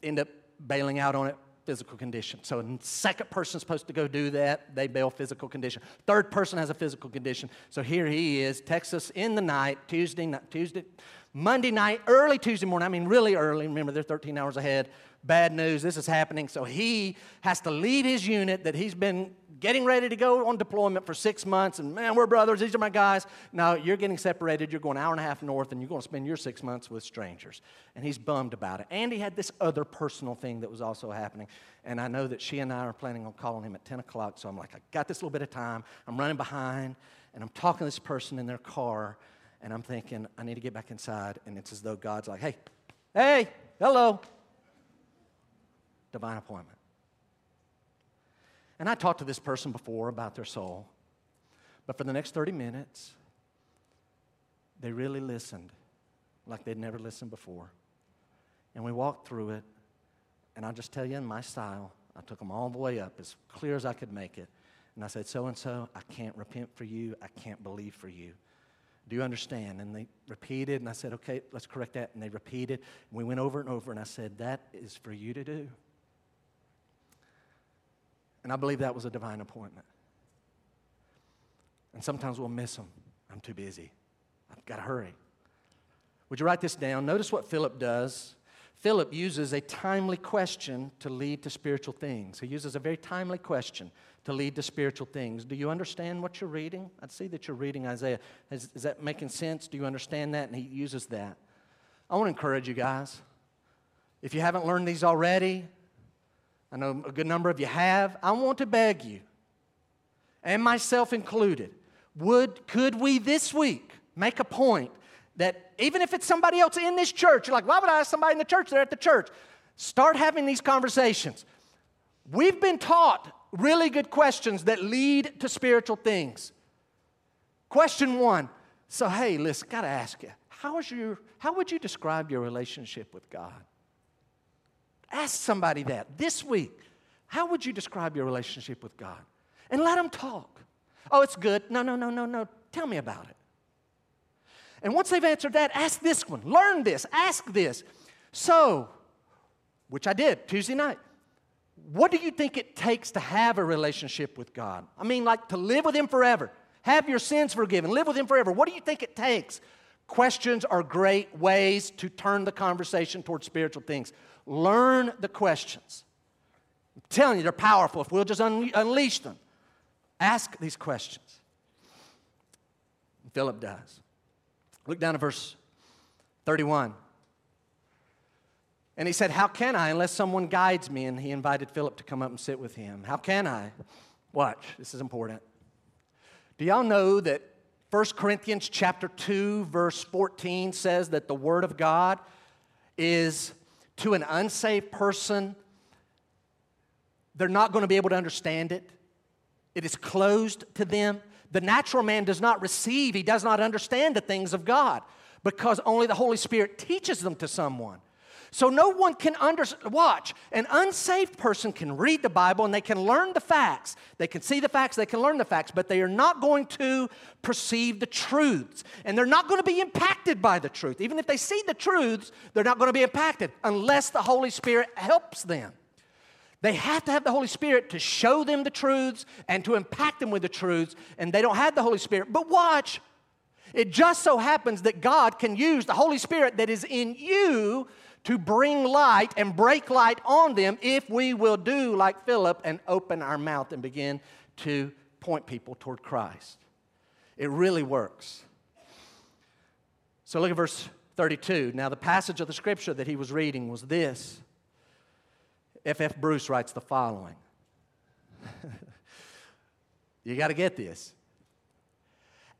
end up bailing out on it physical condition. So second person's supposed to go do that, they bail physical condition. Third person has a physical condition. So here he is, Texas in the night, Tuesday, Tuesday, Monday night, early Tuesday morning. I mean, really early. Remember, they're 13 hours ahead. Bad news. This is happening. So he has to leave his unit that he's been getting ready to go on deployment for six months, and man, we're brothers, these are my guys. Now you're getting separated, you're going an hour and a half north, and you're going to spend your six months with strangers. And he's bummed about it. And he had this other personal thing that was also happening. And I know that she and I are planning on calling him at 10 o'clock, so I'm like, I got this little bit of time, I'm running behind, and I'm talking to this person in their car, and I'm thinking, I need to get back inside, and it's as though God's like, hey, hey, hello. Divine appointment. And I talked to this person before about their soul, but for the next 30 minutes, they really listened like they'd never listened before. And we walked through it, and I'll just tell you in my style, I took them all the way up as clear as I could make it. And I said, So and so, I can't repent for you. I can't believe for you. Do you understand? And they repeated, and I said, Okay, let's correct that. And they repeated. And we went over and over, and I said, That is for you to do. And I believe that was a divine appointment. And sometimes we'll miss them. I'm too busy. I've got to hurry. Would you write this down? Notice what Philip does. Philip uses a timely question to lead to spiritual things. He uses a very timely question to lead to spiritual things. Do you understand what you're reading? I see that you're reading Isaiah. Is, is that making sense? Do you understand that? And he uses that. I want to encourage you guys. If you haven't learned these already, I know a good number of you have. I want to beg you, and myself included, would could we this week make a point that even if it's somebody else in this church, you're like, why would I ask somebody in the church? They're at the church. Start having these conversations. We've been taught really good questions that lead to spiritual things. Question one. So, hey, listen, gotta ask you, how, is your, how would you describe your relationship with God? Ask somebody that this week. How would you describe your relationship with God? And let them talk. Oh, it's good. No, no, no, no, no. Tell me about it. And once they've answered that, ask this one. Learn this. Ask this. So, which I did Tuesday night. What do you think it takes to have a relationship with God? I mean, like to live with Him forever, have your sins forgiven, live with Him forever. What do you think it takes? Questions are great ways to turn the conversation towards spiritual things. Learn the questions. I'm telling you, they're powerful if we'll just un- unleash them. Ask these questions. Philip does. Look down at verse 31. And he said, How can I unless someone guides me? And he invited Philip to come up and sit with him. How can I? Watch, this is important. Do y'all know that 1 Corinthians chapter 2 verse 14 says that the word of God is to an unsaved person they're not going to be able to understand it. It is closed to them. The natural man does not receive, he does not understand the things of God because only the Holy Spirit teaches them to someone. So no one can under, watch. An unsaved person can read the Bible and they can learn the facts. They can see the facts, they can learn the facts, but they are not going to perceive the truths. And they're not going to be impacted by the truth. Even if they see the truths, they're not going to be impacted unless the Holy Spirit helps them. They have to have the Holy Spirit to show them the truths and to impact them with the truths, and they don't have the Holy Spirit. But watch, it just so happens that God can use the Holy Spirit that is in you to bring light and break light on them if we will do like Philip and open our mouth and begin to point people toward Christ. It really works. So look at verse 32. Now, the passage of the scripture that he was reading was this. F.F. F. Bruce writes the following *laughs* You got to get this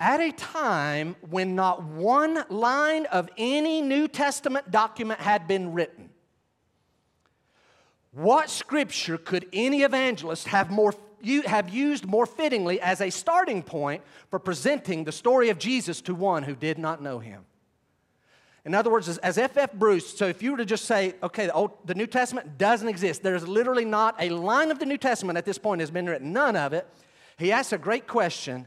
at a time when not one line of any New Testament document had been written. What scripture could any evangelist have, more, have used more fittingly as a starting point for presenting the story of Jesus to one who did not know him? In other words, as F.F. F. Bruce, so if you were to just say, okay, the, Old, the New Testament doesn't exist, there's literally not a line of the New Testament at this point has been written, none of it. He asks a great question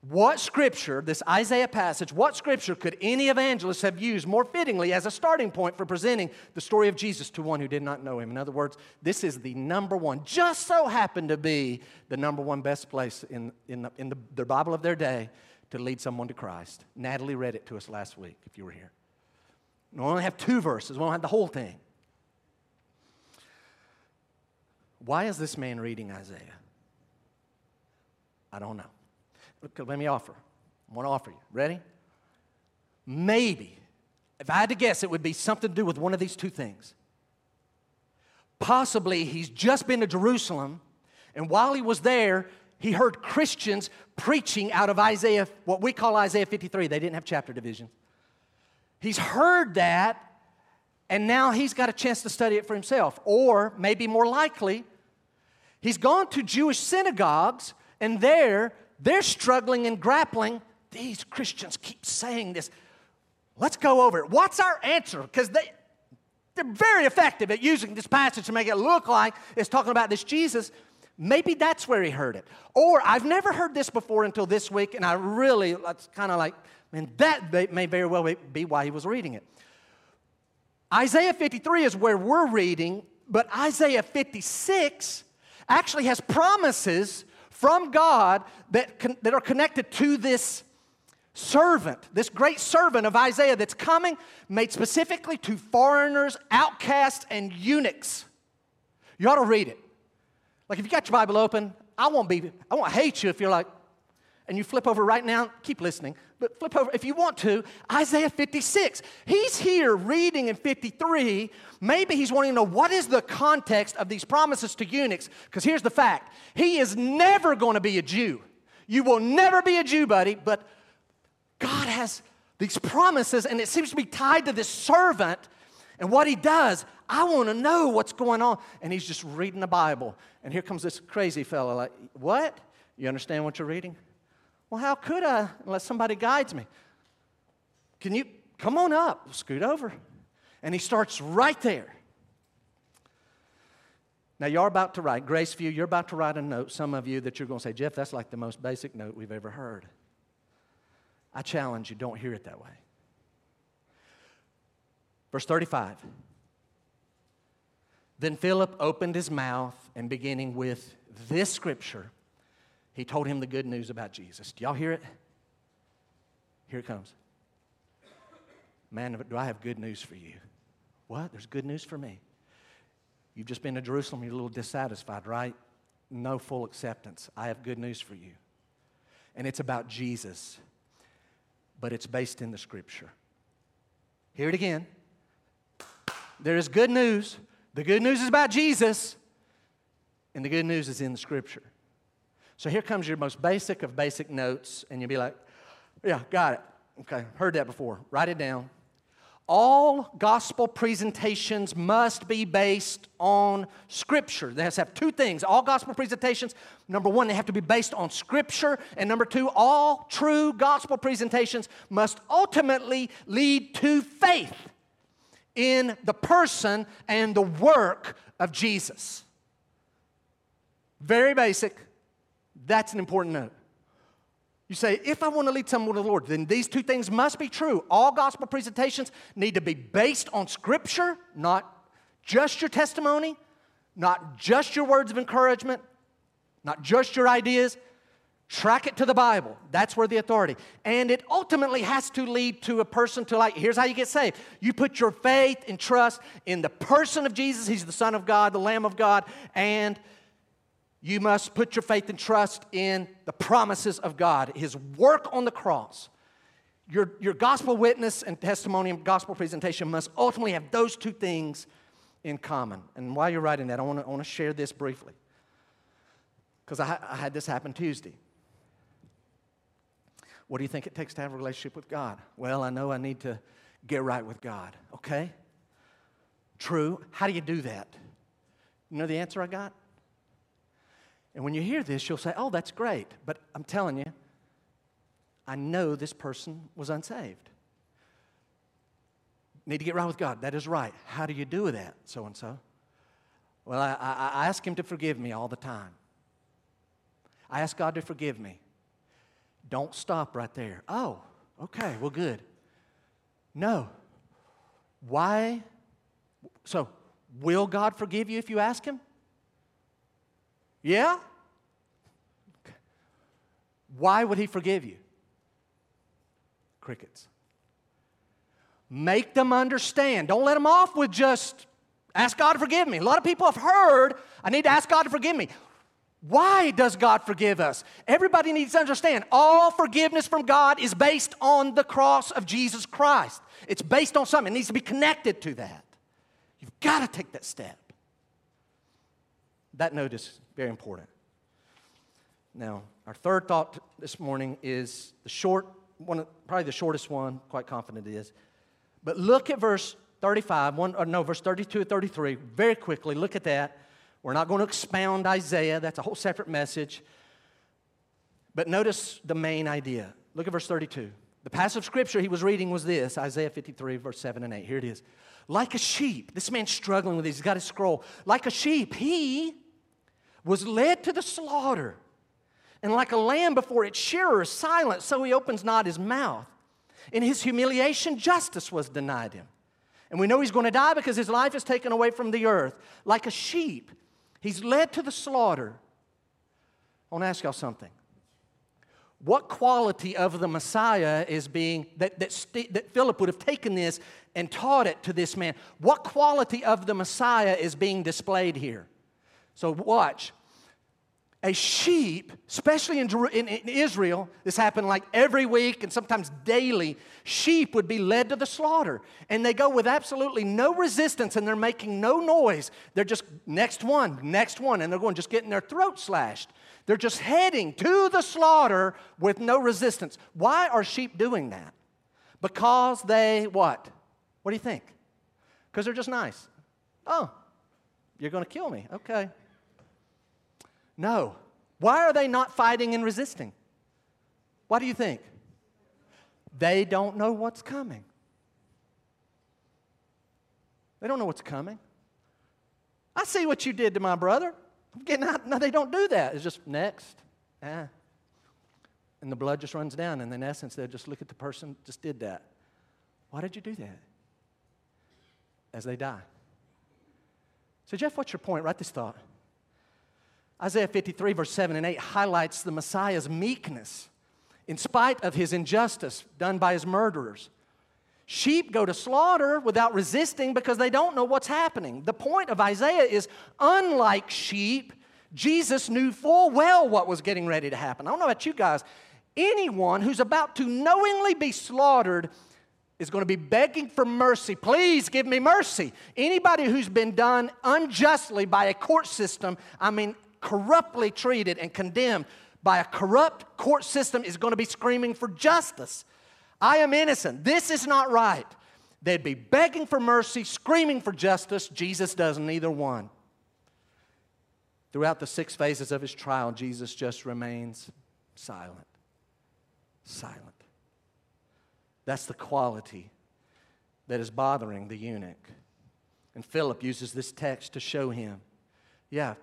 what scripture, this Isaiah passage, what scripture could any evangelist have used more fittingly as a starting point for presenting the story of Jesus to one who did not know him? In other words, this is the number one, just so happened to be the number one best place in, in, the, in the, the Bible of their day to lead someone to Christ. Natalie read it to us last week, if you were here. We only have two verses, we don't have the whole thing. Why is this man reading Isaiah? I don't know. Let me offer. I want to offer you. Ready? Maybe, if I had to guess, it would be something to do with one of these two things. Possibly he's just been to Jerusalem, and while he was there, he heard Christians preaching out of Isaiah, what we call Isaiah 53. They didn't have chapter divisions. He's heard that, and now he's got a chance to study it for himself. Or maybe more likely, he's gone to Jewish synagogues, and there they're struggling and grappling. These Christians keep saying this. Let's go over it. What's our answer? Because they, they're very effective at using this passage to make it look like it's talking about this Jesus. Maybe that's where he heard it. Or I've never heard this before until this week, and I really, that's kind of like, man, that may very well be why he was reading it. Isaiah 53 is where we're reading, but Isaiah 56 actually has promises from God that, con- that are connected to this servant, this great servant of Isaiah that's coming, made specifically to foreigners, outcasts, and eunuchs. You ought to read it. Like if you got your Bible open, I won't be, I won't hate you if you're like, and you flip over right now, keep listening, but flip over if you want to, Isaiah 56. He's here reading in 53. Maybe he's wanting to know what is the context of these promises to eunuchs, because here's the fact he is never going to be a Jew. You will never be a Jew, buddy, but God has these promises, and it seems to be tied to this servant and what he does. I want to know what's going on. And he's just reading the Bible. And here comes this crazy fellow, like, What? You understand what you're reading? Well, how could I unless somebody guides me? Can you come on up, scoot over? And he starts right there. Now, you're about to write, Graceview, you're about to write a note, some of you, that you're going to say, Jeff, that's like the most basic note we've ever heard. I challenge you, don't hear it that way. Verse 35. Then Philip opened his mouth and beginning with this scripture, he told him the good news about Jesus. Do y'all hear it? Here it comes. Man, do I have good news for you? What? There's good news for me. You've just been to Jerusalem, you're a little dissatisfied, right? No full acceptance. I have good news for you. And it's about Jesus, but it's based in the scripture. Hear it again. There is good news. The good news is about Jesus, and the good news is in the scripture. So here comes your most basic of basic notes, and you'll be like, yeah, got it. Okay, heard that before. Write it down. All gospel presentations must be based on Scripture. They have to have two things. All gospel presentations, number one, they have to be based on Scripture. And number two, all true gospel presentations must ultimately lead to faith in the person and the work of Jesus. Very basic. That's an important note. You say, if I want to lead someone to the Lord, then these two things must be true. All gospel presentations need to be based on Scripture, not just your testimony, not just your words of encouragement, not just your ideas. Track it to the Bible. That's where the authority. And it ultimately has to lead to a person to like, here's how you get saved. You put your faith and trust in the person of Jesus. He's the Son of God, the Lamb of God, and you must put your faith and trust in the promises of God, His work on the cross. Your, your gospel witness and testimony and gospel presentation must ultimately have those two things in common. And while you're writing that, I want to, I want to share this briefly. Because I, I had this happen Tuesday. What do you think it takes to have a relationship with God? Well, I know I need to get right with God. Okay? True. How do you do that? You know the answer I got? And when you hear this, you'll say, oh, that's great. But I'm telling you, I know this person was unsaved. Need to get right with God. That is right. How do you do with that, so and so? Well, I, I, I ask Him to forgive me all the time. I ask God to forgive me. Don't stop right there. Oh, okay, well, good. No. Why? So, will God forgive you if you ask Him? Yeah? Why would He forgive you? Crickets. Make them understand. Don't let them off with just ask God to forgive me. A lot of people have heard, I need to ask God to forgive me. Why does God forgive us? Everybody needs to understand all forgiveness from God is based on the cross of Jesus Christ. It's based on something, it needs to be connected to that. You've got to take that step. That note is very important. Now, our third thought this morning is the short one, probably the shortest one, quite confident it is. But look at verse 35, one, or no, verse 32 and 33, very quickly. Look at that. We're not going to expound Isaiah, that's a whole separate message. But notice the main idea. Look at verse 32. The passage of scripture he was reading was this Isaiah 53, verse 7 and 8. Here it is. Like a sheep, this man's struggling with this, he's got his scroll. Like a sheep, he was led to the slaughter. And like a lamb before its shearer is silent, so he opens not his mouth. In his humiliation, justice was denied him. And we know he's going to die because his life is taken away from the earth. Like a sheep, he's led to the slaughter. I want to ask y'all something. what quality of the Messiah is being, that, that, St- that Philip would have taken this and taught it to this man? What quality of the Messiah is being displayed here? So watch. A sheep, especially in, in, in, Israel, this happened like every week and sometimes daily, sheep would be led to the slaughter. And they go with absolutely no resistance and they're making no noise. They're just next one, next one, and they're going just getting their throat slashed. They're just heading to the slaughter with no resistance. Why are sheep doing that? Because they what? What do you think? Because they're just nice. Oh, you're going to kill me. Okay. No. Why are they not fighting and resisting? What do you think? They don't know what's coming. They don't know what's coming. I see what you did to my brother. I'm getting out. No, they don't do that. It's just next. Ah. And the blood just runs down. And in essence, they just look at the person just did that. Why did you do that? As they die. So, Jeff, what's your point? Write this thought. Isaiah 53, verse 7 and 8 highlights the Messiah's meekness in spite of his injustice done by his murderers. Sheep go to slaughter without resisting because they don't know what's happening. The point of Isaiah is unlike sheep, Jesus knew full well what was getting ready to happen. I don't know about you guys. Anyone who's about to knowingly be slaughtered is going to be begging for mercy. Please give me mercy. Anybody who's been done unjustly by a court system, I mean, corruptly treated and condemned by a corrupt court system, is going to be screaming for justice. I am innocent. This is not right. They'd be begging for mercy, screaming for justice. Jesus doesn't neither one. Throughout the six phases of his trial, Jesus just remains silent. Silent. That's the quality that is bothering the eunuch. And Philip uses this text to show him yeah,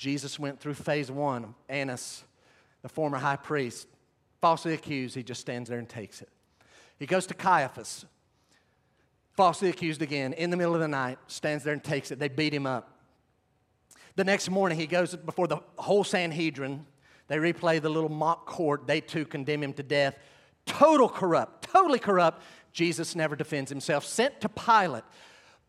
Jesus went through phase one. Annas, the former high priest, falsely accused, he just stands there and takes it. He goes to Caiaphas, falsely accused again, in the middle of the night, stands there and takes it. They beat him up. The next morning, he goes before the whole Sanhedrin. They replay the little mock court. They too condemn him to death. Total corrupt, totally corrupt. Jesus never defends himself. Sent to Pilate.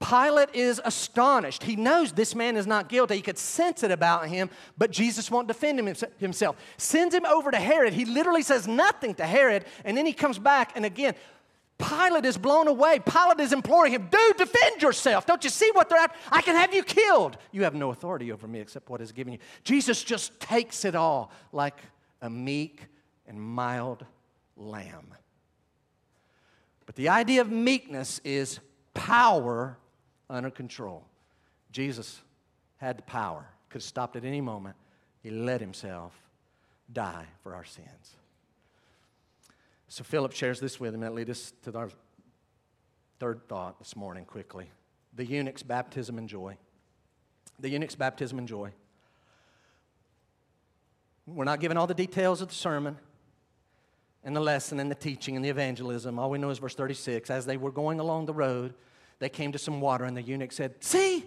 Pilate is astonished. He knows this man is not guilty. He could sense it about him, but Jesus won't defend him himself. Sends him over to Herod. He literally says nothing to Herod, and then he comes back, and again, Pilate is blown away. Pilate is imploring him, dude, defend yourself. Don't you see what they're at? I can have you killed. You have no authority over me except what is given you. Jesus just takes it all like a meek and mild lamb. But the idea of meekness is power under control. Jesus had the power, could have stopped at any moment. He let himself die for our sins. So Philip shares this with him. That leads us to our third thought this morning quickly. The eunuch's baptism and joy. The eunuch's baptism and joy. We're not given all the details of the sermon and the lesson and the teaching and the evangelism. All we know is verse 36. As they were going along the road, they came to some water, and the eunuch said, See,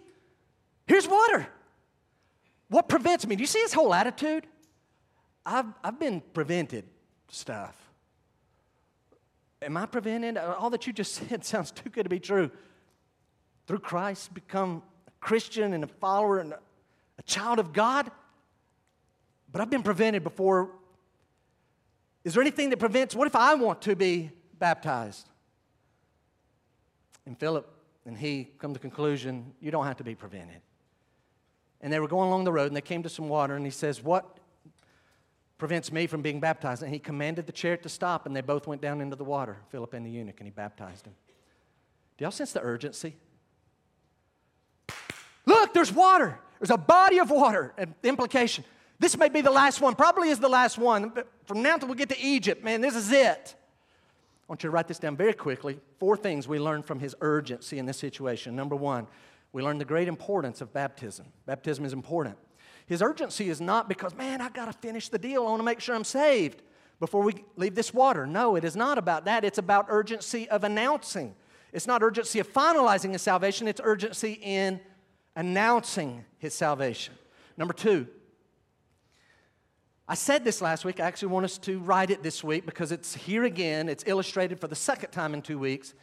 here's water. What prevents me? Do you see his whole attitude? I've, I've been prevented stuff. Am I prevented? All that you just *laughs* said sounds too good to be true. Through Christ, become a Christian and a follower and a, child of God. But I've been prevented before. Is there anything that prevents? What if I want to be baptized? And Philip and he come to conclusion, you don't have to be prevented. And they were going along the road and they came to some water and he says, What prevents me from being baptized? And he commanded the chariot to stop and they both went down into the water, Philip and the eunuch, and he baptized him. Do y'all sense the urgency? Look, there's water. There's a body of water. And implication this may be the last one, probably is the last one. But from now until we get to Egypt, man, this is it. I want you to write this down very quickly. Four things we learned from his urgency in this situation. Number one, we learned the great importance of baptism. Baptism is important. His urgency is not because, man, I got to finish the deal. I want to make sure I'm saved before we leave this water. No, it is not about that. It's about urgency of announcing. It's not urgency of finalizing his salvation, it's urgency in announcing his salvation. Number two, I said this last week. I actually want us to write it this week because it's here again. It's illustrated for the second time in two weeks.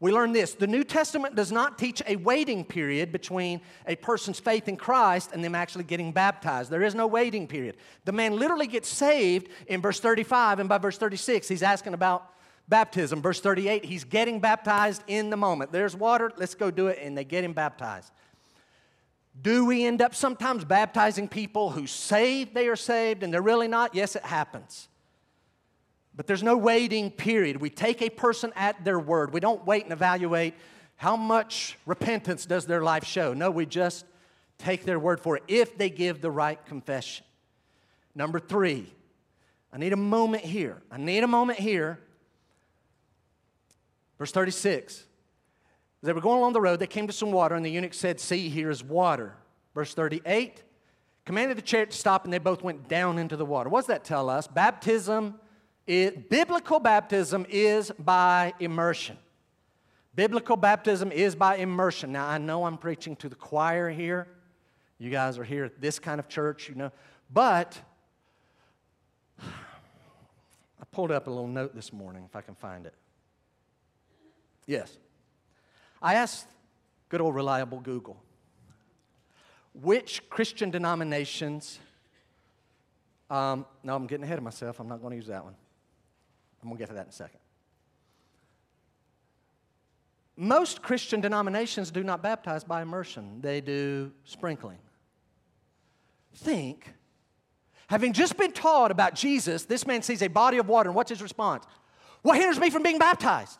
We learn this the New Testament does not teach a waiting period between a person's faith in Christ and them actually getting baptized. There is no waiting period. The man literally gets saved in verse 35, and by verse 36, he's asking about baptism. Verse 38, he's getting baptized in the moment. There's water, let's go do it, and they get him baptized. Do we end up sometimes baptizing people who say they are saved and they're really not? Yes, it happens. But there's no waiting period. We take a person at their word. We don't wait and evaluate how much repentance does their life show. No, we just take their word for it if they give the right confession. Number three, I need a moment here. I need a moment here. Verse 36 they were going along the road, they came to some water, and the eunuch said, See, here is water. Verse 38 commanded the chariot to stop, and they both went down into the water. What does that tell us? Baptism, is, biblical baptism is by immersion. Biblical baptism is by immersion. Now, I know I'm preaching to the choir here. You guys are here at this kind of church, you know. But *sighs* I pulled up a little note this morning, if I can find it. Yes. I asked good old reliable Google, which Christian denominations, um, no, I'm getting ahead of myself. I'm not going to use that one. I'm going to get to that in a second. Most Christian denominations do not baptize by immersion, they do sprinkling. Think, having just been taught about Jesus, this man sees a body of water, and what's his response? What hinders me from being baptized?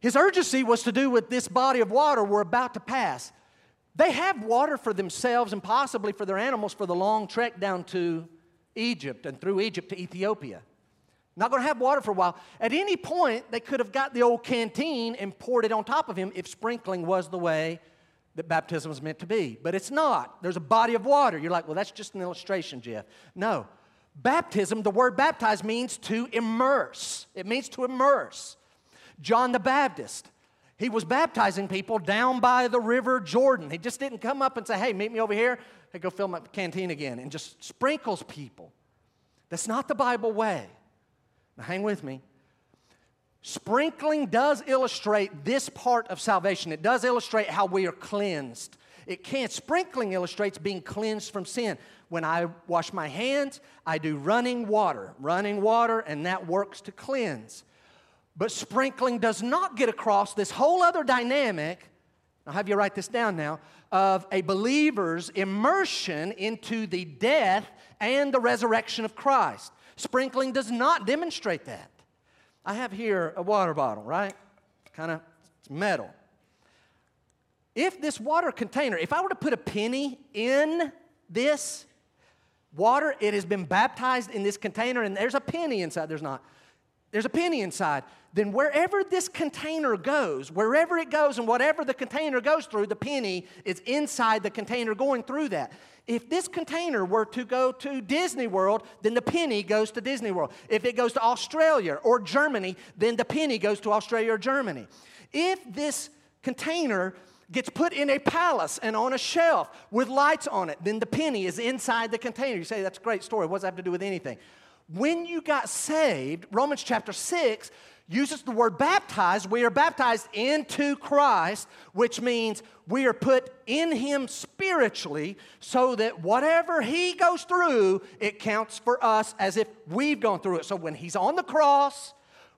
His urgency was to do with this body of water we're about to pass. They have water for themselves and possibly for their animals for the long trek down to Egypt and through Egypt to Ethiopia. Not going to have water for a while. At any point, they could have got the old canteen and poured it on top of him if sprinkling was the way that baptism was meant to be. But it's not. There's a body of water. You're like, well, that's just an illustration, Jeff. No. Baptism, the word baptize means to immerse. It means to immerse. John the Baptist. He was baptizing people down by the river Jordan. He just didn't come up and say, hey, meet me over here. Hey, go fill my canteen again, and just sprinkles people. That's not the Bible way. Now, hang with me. Sprinkling does illustrate this part of salvation. It does illustrate how we are cleansed. It can't. Sprinkling illustrates being cleansed from sin. When I wash my hands, I do running water, running water, and that works to cleanse. But sprinkling does not get across this whole other dynamic. I'll have you write this down now of a believer's immersion into the death and the resurrection of Christ. Sprinkling does not demonstrate that. I have here a water bottle, right? Kind of metal. If this water container, if I were to put a penny in this water, it has been baptized in this container, and there's a penny inside. There's not. There's a penny inside then wherever this container goes, wherever it goes and whatever the container goes through, the penny is inside the container going through that. If this container were to go to Disney World, then the penny goes to Disney World. If it goes to Australia or Germany, then the penny goes to Australia or Germany. If this container gets put in a palace and on a shelf with lights on it, then the penny is inside the container. You say, that's a great story. What does that have to do with anything? When you got saved, Romans chapter 6 uses the word baptized. We are baptized into Christ, which means we are put in Him spiritually so that whatever He goes through, it counts for us as if we've gone through it. So when He's on the cross,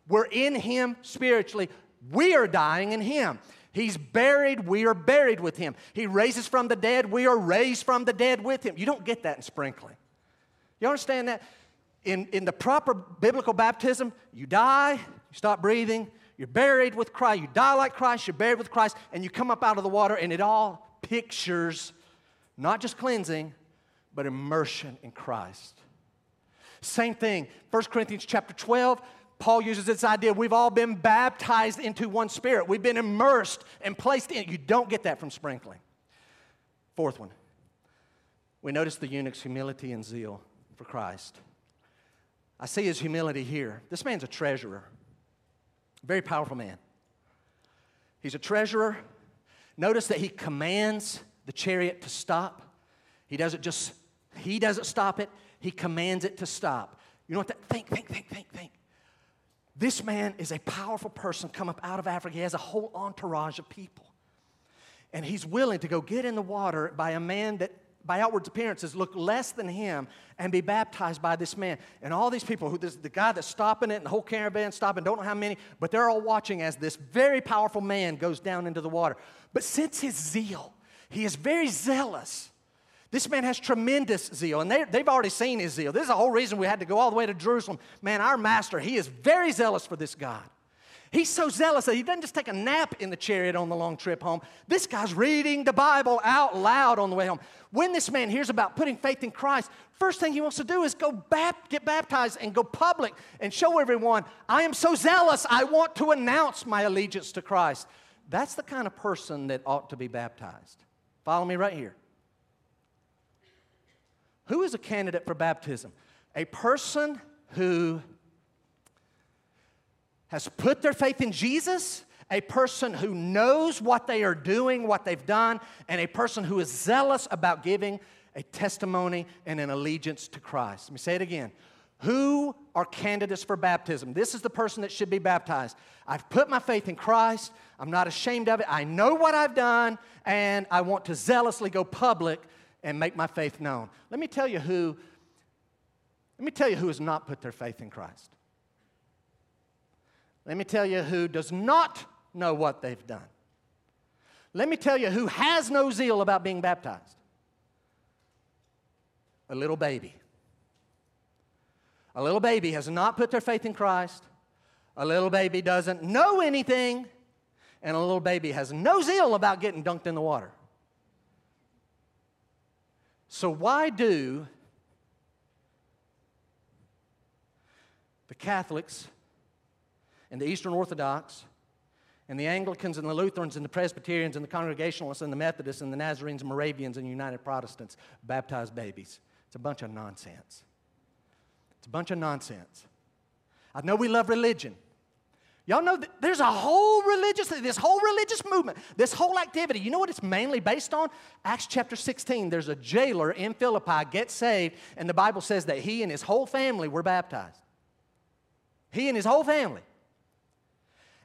we're in Him spiritually. We are dying in Him. He's buried, we are buried with Him. He raises from the dead, we are raised from the dead with Him. You don't get that in sprinkling. You understand that? In, in the proper biblical baptism, you die, you stop breathing, you're buried with Christ, you die like Christ, you're buried with Christ, and you come up out of the water, and it all pictures not just cleansing, but immersion in Christ. Same thing, 1 Corinthians chapter 12, Paul uses this idea we've all been baptized into one spirit. We've been immersed and placed in. You don't get that from sprinkling. Fourth one, we notice the eunuch's humility and zeal for Christ. I see his humility here. This man's a treasurer. Very powerful man. He's a treasurer. Notice that he commands the chariot to stop. He doesn't just he doesn't stop it, he commands it to stop. You know what that? Think, think, think, think, think. This man is a powerful person come up out of Africa. He has a whole entourage of people. And he's willing to go get in the water by a man that, by outward appearances, look less than him and be baptized by this man. And all these people, who this, the guy that's stopping it and the whole caravan stopping, don't know how many, but they're all watching as this very powerful man goes down into the water. But since his zeal, he is very zealous. This man has tremendous zeal, and they, they've already seen his zeal. This is the whole reason we had to go all the way to Jerusalem. Man, our master, he is very zealous for this God. He's so zealous that he doesn't just take a nap in the chariot on the long trip home. This guy's reading the Bible out loud on the way home. When this man hears about putting faith in Christ, first thing he wants to do is go bap- get baptized and go public and show everyone, I am so zealous, I want to announce my allegiance to Christ. That's the kind of person that ought to be baptized. Follow me right here. Who is a candidate for baptism? A person who has put their faith in Jesus, a person who knows what they are doing, what they've done, and a person who is zealous about giving a testimony and an allegiance to Christ. Let me say it again. Who are candidates for baptism? This is the person that should be baptized. I've put my faith in Christ. I'm not ashamed of it. I know what I've done, and I want to zealously go public and make my faith known. Let me tell you who let me tell you who has not put their faith in Christ. Let me tell you who does not know what they've done. Let me tell you who has no zeal about being baptized. A little baby. A little baby has not put their faith in Christ. A little baby doesn't know anything. And a little baby has no zeal about getting dunked in the water. So, why do the Catholics and the Eastern Orthodox and the Anglicans and the Lutherans and the Presbyterians and the Congregationalists and the Methodists and the Nazarenes Moravians and United Protestants baptize babies? It's a bunch of nonsense. It's a bunch of nonsense. I know we love religion. Y'all know there's a whole religious, this whole religious movement, this whole activity. You know what it's mainly based on? Acts chapter 16. There's a jailer in Philippi gets saved, and the Bible says that he and his whole family were baptized. He and his whole family.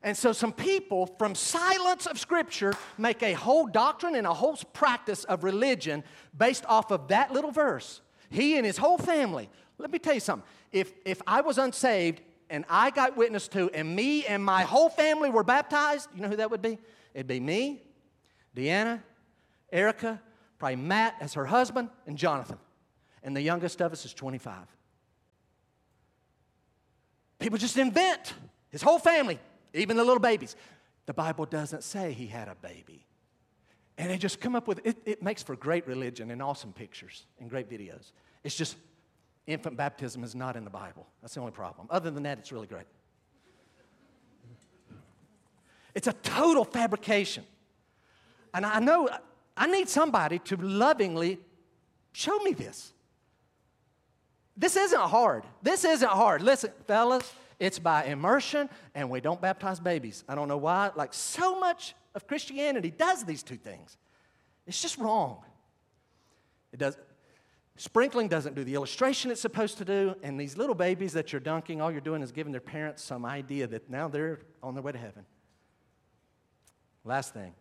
And so some people from silence of scripture make a whole doctrine and a whole practice of religion based off of that little verse. He and his whole family. Let me tell you something. If, if I was unsaved and I got witness to, and me and my whole family were baptized, you know who that would be? It'd be me, Deanna, Erica, probably Matt as her husband, and Jonathan. And the youngest of us is 25. People just invent his whole family, even the little babies. The Bible doesn't say he had a baby. And they just come up with it, it makes for great religion and awesome pictures and great videos. It's just infant baptism is not in the Bible. That's the only problem. Other than that, it's really great. It's a total fabrication. And I know I need somebody to lovingly show me this. This isn't hard. This isn't hard. Listen, fellas, it's by immersion, and we don't baptize babies. I don't know why. Like, so much of Christianity does these two things. It's just wrong. It does. Sprinkling doesn't do the illustration it's supposed to do, and these little babies that you're dunking, all you're doing is giving their parents some idea that now they're on their way to heaven. Last thing.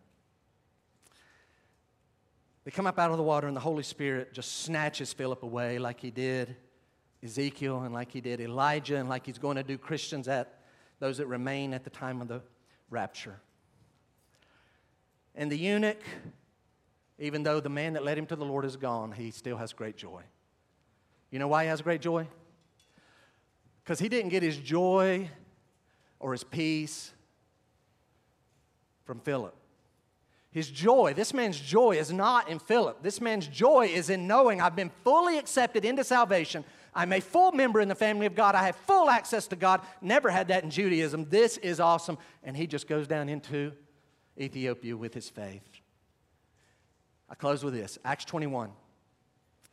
They come up out of the water, and the Holy Spirit just snatches Philip away like he did Ezekiel, and like he did Elijah, and like he's going to do Christians at those that remain at the time of the rapture. And the eunuch even though the man that led him to the Lord is gone, he still has great joy. You know why he has great joy? Because he didn't get his joy or his peace from Philip. His joy, this man's joy is not in Philip. This man's joy is in knowing I've been fully accepted into salvation. I'm a full member in the family of God. I have full access to God. Never had that in Judaism. This is awesome. And he just goes down into Ethiopia with his faith. I close with this Acts 21.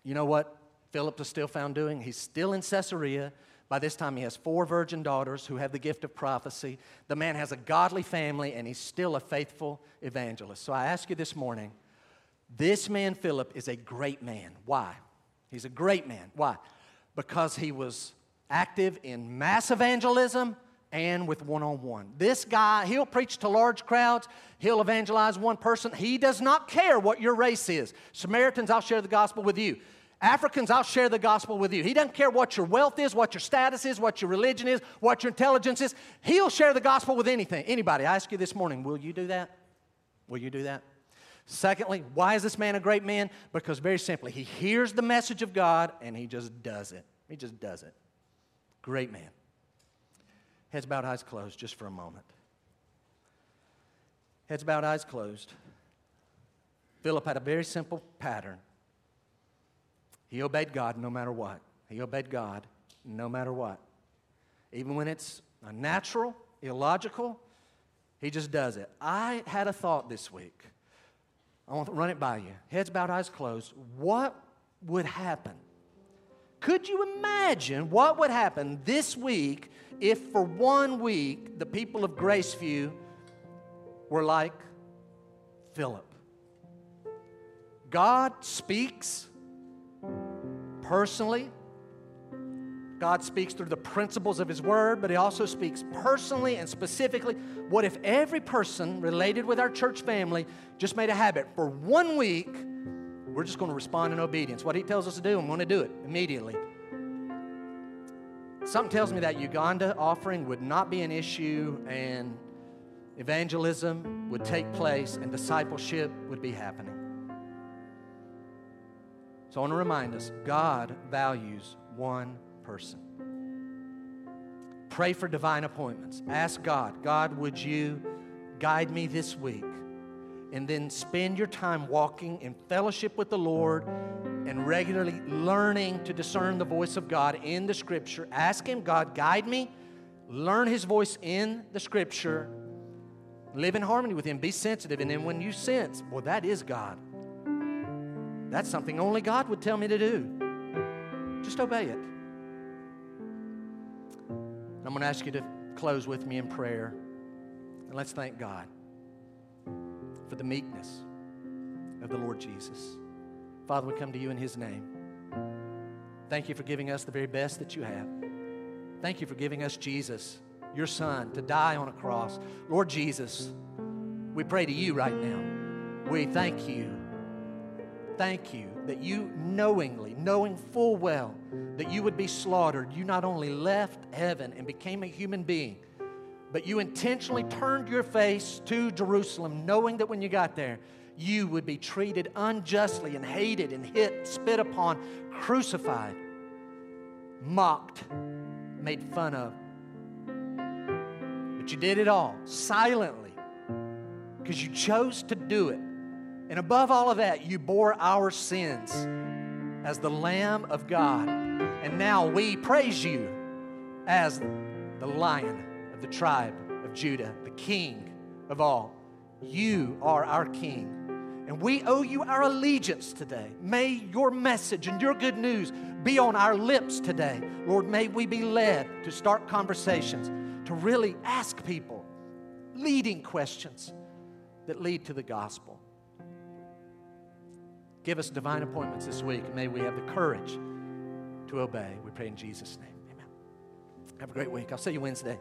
You know what Philip is still found doing? He's still in Caesarea. By this time, he has four virgin daughters who have the gift of prophecy. The man has a godly family, and he's still a faithful evangelist. So I ask you this morning this man, Philip, is a great man. Why? He's a great man. Why? Because he was active in mass evangelism and with one on one. This guy, he'll preach to large crowds, he'll evangelize one person. He does not care what your race is. Samaritans, I'll share the gospel with you. Africans, I'll share the gospel with you. He doesn't care what your wealth is, what your status is, what your religion is, what your intelligence is. He'll share the gospel with anything. Anybody, I ask you this morning, will you do that? Will you do that? Secondly, why is this man a great man? Because very simply, he hears the message of God and he just does it. He just does it. Great man. Heads bowed, eyes closed, just for a moment. Heads bowed, eyes closed. Philip had a very simple pattern. He obeyed God no matter what. He obeyed God no matter what. Even when it's unnatural, illogical, he just does it. I had a thought this week. I want to run it by you. Heads bowed, eyes closed. What would happen? Could you imagine what would happen this week if for one week the people of Graceview were like Philip? God speaks personally God speaks through the principles of His Word, but He also speaks personally and specifically. What if every person related with our church family just made a habit for one week? We're just going to respond in obedience. What He tells us to do, I'm going to do it immediately. Something tells me that Uganda offering would not be an issue and evangelism would take place and discipleship would be happening. So I want to remind us God values one person. Pray for divine appointments. Ask God, God, would you guide me this week? And then spend your time walking in fellowship with the Lord and regularly learning to discern the voice of God in the Scripture. Ask Him, God, guide me. Learn His voice in the Scripture. Live in harmony with Him. Be sensitive. And then when you sense, well, that is God, that's something only God would tell me to do. Just obey it. I'm going to ask you to close with me in prayer. And let's thank God for the meekness of the Lord Jesus. Father, we come to you in His name. Thank you for giving us the very best that you have. Thank you for giving us Jesus, your Son, to die on a cross. Lord Jesus, we pray to you right now. We thank you. Thank you that you knowingly, knowing full well that you would be slaughtered, you not only left heaven and became a human being, but you intentionally turned your face to Jerusalem, knowing that when you got there, you would be treated unjustly and hated and hit, spit upon, crucified, mocked, made fun of. But you did it all silently because you chose to do it. And above all of that, you bore our sins as the Lamb of God. And now we praise you as the Lion of the tribe of Judah, the King of all. You are our King. And we owe you our allegiance today. May your message and your good news be on our lips today. Lord, may we be led to start conversations, to really ask people leading questions that lead to the gospel. Give us divine appointments this week. May we have the courage to obey. We pray in Jesus' name. Amen. Have a great week. I'll see you Wednesday.